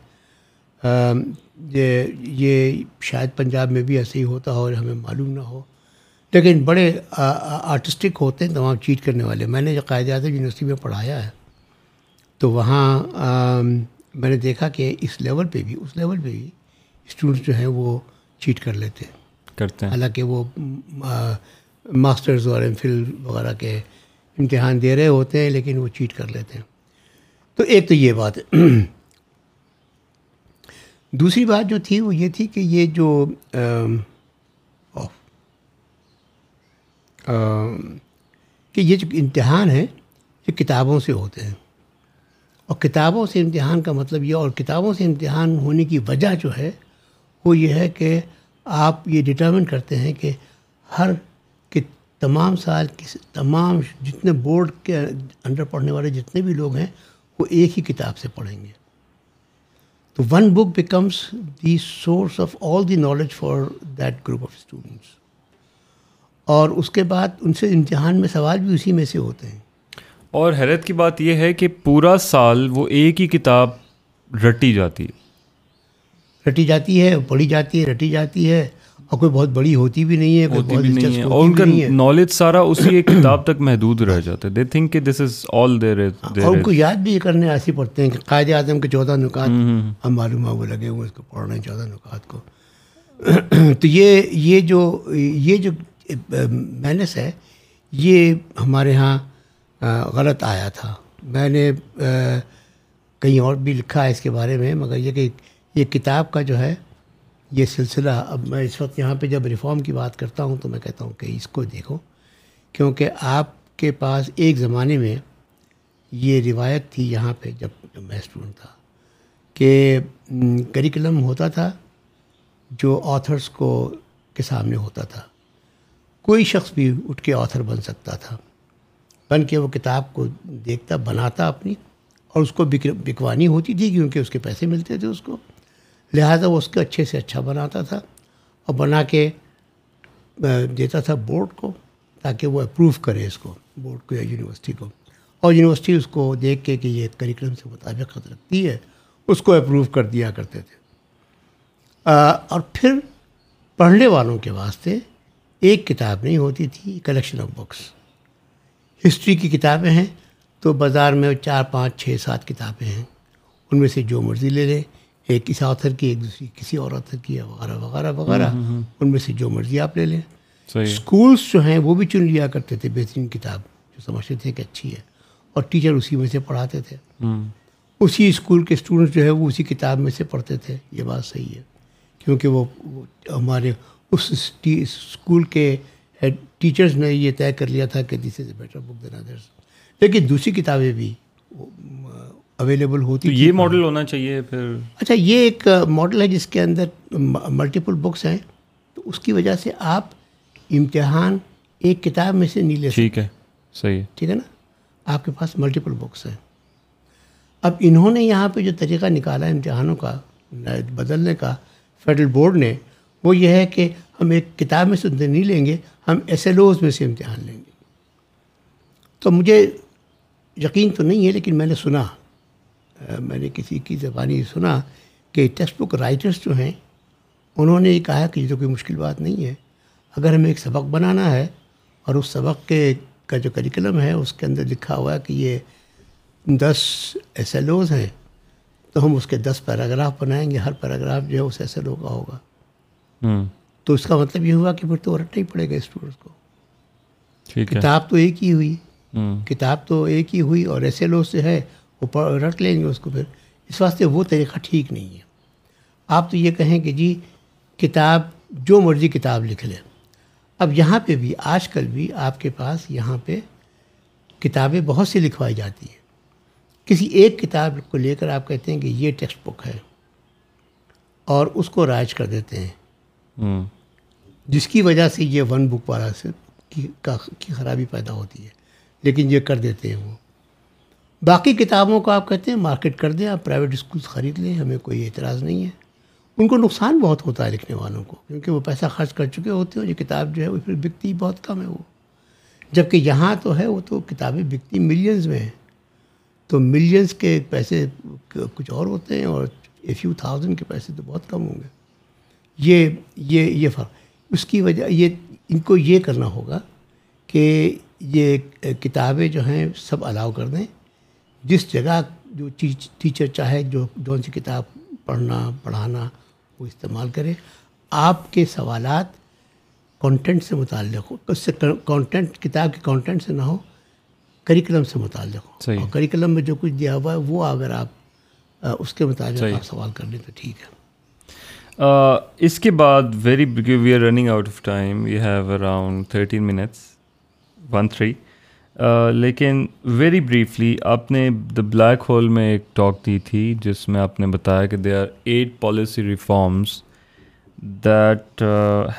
یہ یہ شاید پنجاب میں بھی ایسے ہی ہوتا ہو اور ہمیں معلوم نہ ہو۔ لیکن بڑے آرٹسٹک ہوتے ہیں تمام چیٹ کرنے والے۔ میں نے جو قائد اعظم یونیورسٹی میں پڑھایا ہے تو وہاں میں نے دیکھا کہ اس لیول پہ بھی اس لیول پہ بھی اسٹوڈنٹس جو ہیں وہ چیٹ کر لیتے ہیں۔ کرتے ہیں۔ حالانکہ وہ ماسٹرز اور ایم فل وغیرہ کے امتحان دے رہے ہوتے ہیں، لیکن وہ چیٹ کر لیتے ہیں۔ تو ایک تو یہ بات۔ ہے دوسری بات جو تھی وہ یہ تھی کہ یہ جو کہ یہ جو امتحان ہے، یہ کتابوں سے ہوتے ہیں۔ اور کتابوں سے امتحان کا مطلب یہ، اور کتابوں سے امتحان ہونے کی وجہ جو ہے، وہ یہ ہے کہ آپ یہ ڈٹرمن کرتے ہیں کہ ہر کہ تمام سال کی تمام جتنے بورڈ کے انڈر پڑھنے والے جتنے بھی لوگ ہیں، وہ ایک ہی کتاب سے پڑھیں گے۔ تو one book becomes the source of all the knowledge for that group of students اور اس کے بعد ان سے امتحان میں سوال بھی اسی میں سے ہوتے ہیں۔ اور حیرت کی بات یہ ہے کہ پورا سال وہ ایک ہی کتاب رٹی جاتی۔ ہے رٹی جاتی ہے پڑھی جاتی ہے رٹی جاتی ہے اور کوئی بہت بڑی ہوتی بھی نہیں ہے ہوتی بھی نہیں ہے۔ اور ان کا نالج سارا اسی ایک کتاب تک محدود رہ جاتا ہے۔ دے تھنک کہ دس از آل دیر اور ان کو یاد بھی کرنے ایسے پڑھتے ہیں کہ قائد اعظم کے چودہ نکات ہم معلوم ہے وہ لگے ہوئے اس کو پڑھ رہے ہیں چودہ نکات کو۔ *clears throat* تو یہ یہ جو یہ جو مینس ہے یہ ہمارے ہاں غلط آیا تھا۔ میں نے کہیں اور بھی لکھا ہے اس کے بارے میں مگر یہ کہ یہ کتاب کا جو ہے، یہ سلسلہ اب میں اس وقت یہاں پہ جب ریفارم کی بات کرتا ہوں تو میں کہتا ہوں کہ اس کو دیکھو، کیونکہ آپ کے پاس ایک زمانے میں یہ روایت تھی یہاں پہ جب جب میں اسٹوڈنٹ تھا، کہ کریکلم ہوتا تھا جو آتھرس کو کے سامنے ہوتا تھا۔ کوئی شخص بھی اٹھ کے آتھر بن سکتا تھا، بن کے وہ کتاب کو دیکھتا، بناتا اپنی اور اس کو بکوانی ہوتی تھی کیونکہ اس کے پیسے ملتے تھے اس کو۔ لہٰذا وہ اس کے اچھے سے اچھا بناتا تھا اور بنا کے دیتا تھا بورڈ کو تاکہ وہ اپروو کرے اس کو، بورڈ کو یا یونیورسٹی کو۔ اور یونیورسٹی اس کو دیکھ کے کہ یہ کریکلم سے مطابقت رکھتی ہے، اس کو اپروو کر دیا کرتے تھے۔ اور پھر پڑھنے والوں کے واسطے ایک کتاب نہیں ہوتی تھی کلیکشن آف بکس ہسٹری کی کتابیں ہیں تو بازار میں چار پانچ چھ سات کتابیں ہیں، ان میں سے جو مرضی لے لیں۔ ایک کسی آتھر کی ایک دوسری کسی اور آتھر کی وغیرہ وغیرہ وغیرہ۔ ان میں سے جو مرضی آپ لے لیں۔ اسکولس جو ہیں وہ بھی چن لیا کرتے تھے بہترین کتاب جو سمجھتے تھے کہ اچھی ہے۔ اور ٹیچر اسی میں سے پڑھاتے تھے۔ اسی اسکول کے اسٹوڈنٹس جو ہے وہ اسی کتاب میں سے پڑھتے تھے۔ یہ بات صحیح ہے۔ کیونکہ وہ ہمارے اس اسکول کے ٹیچرز نے یہ طے کر لیا تھا کہ دس از اے بیٹر بک دین ادرس لیکن دوسری کتابیں بھی اویلیبل ہوتی یہ ماڈل ہونا چاہیے پھر۔ اچھا یہ ایک ماڈل ہے جس کے اندر ملٹیپل بکس ہیں۔ تو اس کی وجہ سے آپ امتحان ایک کتاب میں سے نہیں لے ٹھیک ہے صحیح ٹھیک ہے نا؟ آپ کے پاس ملٹیپل بکس ہیں۔ اب انہوں نے یہاں پہ جو طریقہ نکالا امتحانوں کا بدلنے کا فیڈرل بورڈ نے وہ یہ ہے کہ ہم ایک کتاب میں سے نہیں لیں گے ہم ایس ایل اوز میں سے امتحان لیں گے۔ تو مجھے یقین تو نہیں ہے لیکن میں نے سنا۔ میں نے کسی کی زبانی سنا کہ ٹیکسٹ بک رائٹرس جو ہیں انہوں نے یہ کہا کہ یہ تو کوئی مشکل بات نہیں ہے۔ اگر ہمیں ایک سبق بنانا ہے اور اس سبق کے کا جو کریکلم ہے اس کے اندر لکھا ہوا ہے کہ یہ دس ایس ایل اوز ہیں تو ہم اس کے دس پیراگراف بنائیں گے۔ ہر پیراگراف جو ہے اس ایس ایل او کا ہوگا۔ تو اس کا مطلب یہ ہوا کہ پھر تو رٹنا ہی پڑے گا اسٹوڈنٹس کو۔ کتاب تو ایک ہی ہوئی۔ کتاب تو ایک ہی ہوئی اور ایسے لوگ سے ہے۔ وہ رٹ لیں گے اس کو پھر۔ اس واسطے وہ طریقہ ٹھیک نہیں ہے۔ آپ تو یہ کہیں کہ جی کتاب جو مرضی کتاب لکھ لیں۔ اب یہاں پہ بھی آج کل بھی آپ کے پاس یہاں پہ کتابیں بہت سی لکھوائی جاتی ہیں۔ کسی ایک کتاب کو لے کر آپ کہتے ہیں کہ یہ ٹیکسٹ بک ہے اور اس کو رائج کر دیتے ہیں۔ جس کی وجہ سے یہ ون بک والا سے کی خرابی پیدا ہوتی ہے لیکن یہ کر دیتے ہیں وہ۔ باقی کتابوں کو آپ کہتے ہیں، مارکیٹ کر دیں، آپ پرائیویٹ اسکول خرید لیں، ہمیں کوئی اعتراض نہیں ہے۔ ان کو نقصان بہت ہوتا ہے لکھنے والوں کو، کیونکہ وہ پیسہ خرچ کر چکے ہوتے ہیں یہ کتاب جو ہے وہ پھر بکتی بہت کم ہے وہ۔ جبکہ یہاں تو ہے، وہ تو کتابیں بکتی ملینز میں ہیں۔ تو ملینز کے پیسے کچھ اور ہوتے ہیں اور اے فیو تھاؤزنڈ کے پیسے تو بہت کم ہوں گے۔ یہ یہ یہ فرق۔ اس کی وجہ، یہ، ان کو یہ کرنا ہوگا کہ یہ کتابیں جو ہیں سب الاؤ کر دیں۔ جس جگہ جو ٹیچر چاہے جو جون سی کتاب پڑھنا پڑھانا وہ استعمال کرے آپ کے سوالات کانٹینٹ سے متعلق ہو اس سے کانٹینٹ کتاب کے کانٹینٹ سے نہ ہو کریکلم سے متعلق ہو صحیح۔ اور کریکلم میں جو کچھ دیا ہوا ہے وہ اگر آپ اس کے مطابق آپ سوال کر لیں تو ٹھیک ہے۔ اس کے بعد very we are running out of time you have around thirteen minutes one three لیکن ویری بریفلی آپ نے دا بلیک ہول میں ایک ٹاک دی تھی جس میں آپ نے بتایا کہ they are eight policy reforms that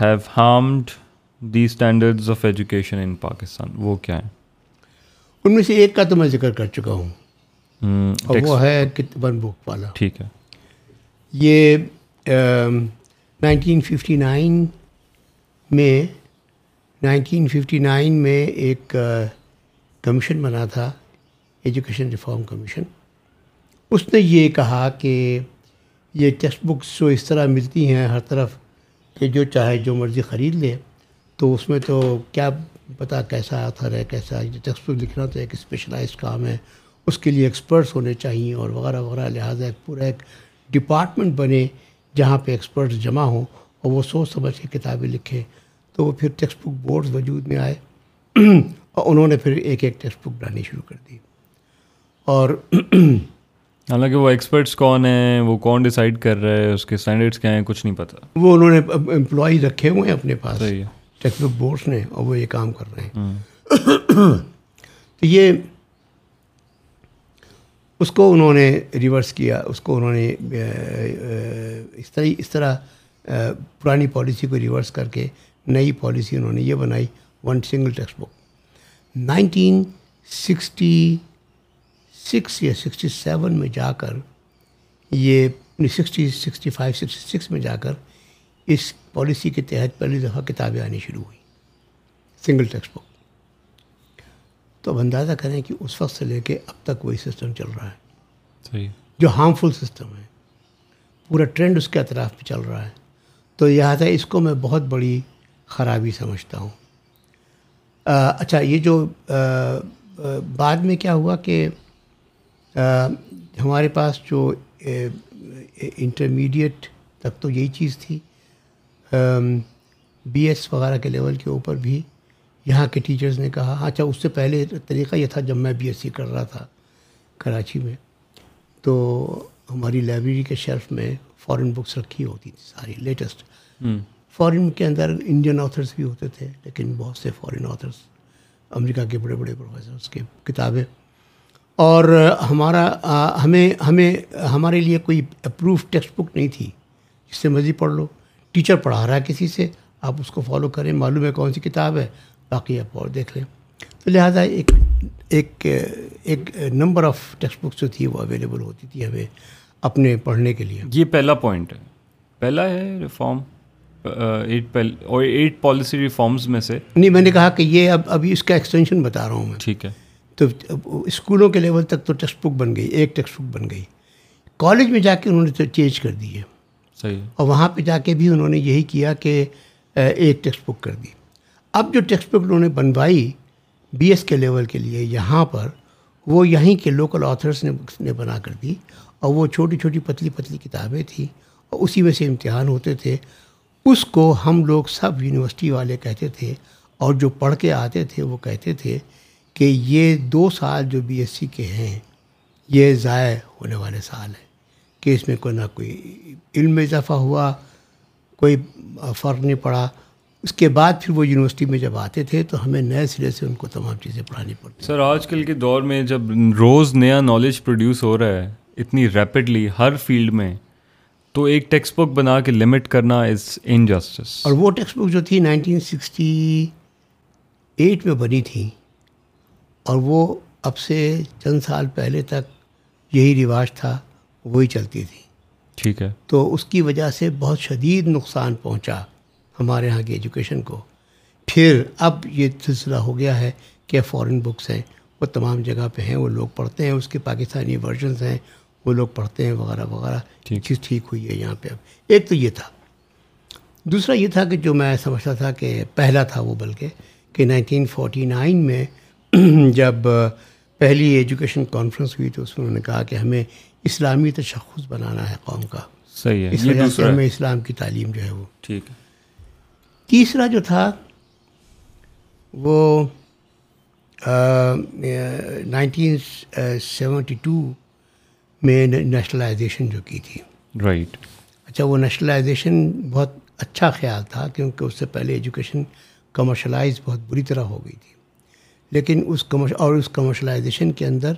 have harmed the standards of education in Pakistan وہ کیا ہیں؟ ان میں سے ایک کا تو میں ذکر کر چکا ہوں۔ اور وہ ہے ون بک والا۔ ٹھیک ہے۔ یہ نائنٹین ففٹی نائن میں نائنٹین ففٹی نائن میں ایک کمیشن بنا تھا ایجوکیشن ریفارم کمیشن اس نے یہ کہا کہ یہ ٹیکسٹ بکس جو اس طرح ملتی ہیں ہر طرف کہ جو چاہے جو مرضی خرید لے، تو اس میں تو کیا پتہ کیسا آتھر ہے کیسا ٹیکسٹ بک لکھنا تو ایک اسپیشلائز کام ہے، اس کے لیے ایکسپرٹس ہونے چاہیے اور وغیرہ وغیرہ۔ لہٰذا ایک پورا ایک ڈپارٹمنٹ بنے جہاں پہ ایکسپرٹس جمع ہوں اور وہ سوچ سمجھ کے کتابیں لکھیں۔ تو وہ پھر ٹیکسٹ بک بورڈز وجود میں آئے۔ اور انہوں نے پھر ایک ایک ٹیکسٹ بک بنانی شروع کر دی۔ اور *clears throat* حالانکہ وہ ایکسپرٹس کون ہیں وہ کون ڈیسائیڈ کر رہے ہیں اس کے اسٹینڈرڈس کیا ہیں کچھ نہیں پتہ وہ انہوں نے امپلائی رکھے ہوئے ہیں اپنے پاس۔ ٹیکسٹ بک بورڈس نے اور وہ یہ کام کر رہے ہیں۔ *clears throat* تو یہ اس کو انہوں نے ریورس کیا اس کو انہوں نے اس طرح اس طرح پرانی پالیسی کو ریورس کر کے نئی پالیسی انہوں نے یہ بنائی one single textbook nineteen sixty six یا سکسٹی سیون میں جا کر یہ sixty sixty five sixty six میں جا کر اس پالیسی کے تحت پہلی دفعہ کتابیں آنی شروع ہوئی سنگل ٹیکسٹ بک۔ تو اب اندازہ کریں کہ اس وقت سے لے کے اب تک وہی سسٹم چل رہا ہے۔ صحیح۔ جو ہارمفل سسٹم ہے پورا ٹرینڈ اس کے اطراف پہ چل رہا ہے۔ تو لہٰذا اس کو میں بہت بڑی خرابی سمجھتا ہوں۔ اچھا یہ جو بعد میں کیا ہوا کہ ہمارے پاس جو انٹرمیڈیٹ تک تو یہی چیز تھی بی ایس وغیرہ کے لیول کے اوپر بھی یہاں کے ٹیچرز نے کہا اچھا اس سے پہلے طریقہ یہ تھا جب میں بی ایس سی کر رہا تھا کراچی میں، تو ہماری لائبریری کے شیلف میں فورن بکس رکھی ہوتی تھی ساری لیٹسٹ فورن کے اندر انڈین آتھرس بھی ہوتے تھے، لیکن بہت سے فورن آتھرس امریکہ کے بڑے بڑے پروفیسرس کے کتابیں۔ اور ہمارا، ہمیں ہمیں، ہمارے لیے کوئی اپروو ٹیکسٹ بک نہیں تھی، جس سے مرضی پڑھ لو۔ ٹیچر پڑھا رہا ہے کسی سے، آپ اس کو فالو کریں، معلوم ہے کون سی کتاب ہے، باقی آپ اور دیکھ لیں۔ تو لہٰذا ایک ایک ایک نمبر آف ٹیکسٹ بکس جو تھی وہ اویلیبل ہوتی تھی ہمیں اپنے پڑھنے کے لیے۔ یہ پہلا پوائنٹ ہے۔ پہلا ہے ریفارم ایٹ اور ایٹ پالیسی ریفارمز میں سے۔ نہیں میں نے کہا کہ یہ اب ابھی اس کا ایکسٹینشن بتا رہا ہوں میں۔ ٹھیک ہے۔ تو اسکولوں کے لیول تک تو ٹیکسٹ بک بن گئی ایک ٹیکسٹ بک بن گئی۔ کالج میں جا کے انہوں نے چینج کر دی ہے۔ صحیح۔ اور وہاں پہ جا کے بھی انہوں نے یہی کیا کہ ایک ٹیکسٹ بک کر دی۔ اب جو ٹیکسٹ بک انہوں نے بنوائی بی ایس کے لیول کے لیے یہاں پر وہ یہیں کے لوکل آتھرس نے نے بنا کر دی۔ اور وہ چھوٹی چھوٹی پتلی پتلی کتابیں تھیں اور اسی میں سے امتحان ہوتے تھے۔ اس کو ہم لوگ سب یونیورسٹی والے کہتے تھے اور جو پڑھ کے آتے تھے وہ کہتے تھے کہ یہ دو سال جو بی ایس سی کے ہیں، یہ ضائع ہونے والے سال ہیں۔ کہ اس میں کوئی نہ کوئی علم میں اضافہ ہوا، کوئی فرق نہیں پڑا۔ اس کے بعد پھر وہ یونیورسٹی میں جب آتے تھے تو ہمیں نئے سرے سے ان کو تمام چیزیں پڑھانی پڑتی۔ سر، آج کل کے دور میں جب روز نیا نالج پروڈیوس ہو رہا ہے، اتنی ریپڈلی ہر فیلڈ میں تو ایک ٹیکسٹ بک بنا کے لمٹ کرنا از انجسٹس اور وہ ٹیکسٹ بک جو تھی نائنٹین سکسٹی ایٹ میں بنی تھی اور وہ اب سے چند سال پہلے تک یہی رواج تھا وہی چلتی تھی۔ ٹھیک ہے۔ تو اس کی وجہ سے بہت شدید نقصان پہنچا ہمارے یہاں کی ایجوکیشن کو۔ پھر اب یہ سلسلہ ہو گیا ہے کہ فورن بکس ہیں وہ تمام جگہ پہ ہیں وہ لوگ پڑھتے ہیں اس کے پاکستانی ورژنس ہیں وہ لوگ پڑھتے ہیں وغیرہ وغیرہ۔ چیز ٹھیک ہوئی ہے یہاں پہ۔ اب ایک تو یہ تھا۔ دوسرا یہ تھا کہ جو میں سمجھتا تھا کہ پہلا تھا وہ بلکہ کہ نائنٹین فورٹی نائن میں *clears throat* جب پہلی ایجوکیشن کانفرنس ہوئی تو اس میں انہوں نے کہا کہ ہمیں اسلامی تشخص بنانا ہے قوم کا۔ صحیح ہے۔ اس وجہ سے ہمیں اسلام کی تعلیم جو ہے وہ۔ ٹھیک ہے۔ تیسرا جو تھا وہ نائنٹین سیونٹی ٹو میں نیشنلائزیشن جو کی تھی۔ رائٹ اچھا وہ نیشنلائزیشن بہت اچھا خیال تھا کیونکہ اس سے پہلے ایجوکیشن کمرشلائز بہت بری طرح ہو گئی تھی۔ لیکن اس کمرش اور اس کمرشلائزیشن کے اندر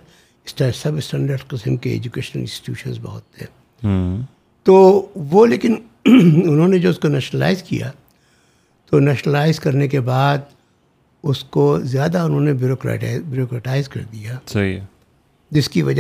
سب اسٹینڈرڈ قسم کے ایجوکیشنل انسٹیٹیوشنز بہت تھے۔ ہوں۔ تو وہ لیکن *clears throat* انہوں نے جو اس کو نیشنلائز کیا تو نیشنلائز کرنے کے بعد اس کو زیادہ انہوں نے بیوروکریٹائز بیوروکریٹائز کر دیا۔ صحیح ہے۔ جس کی وجہ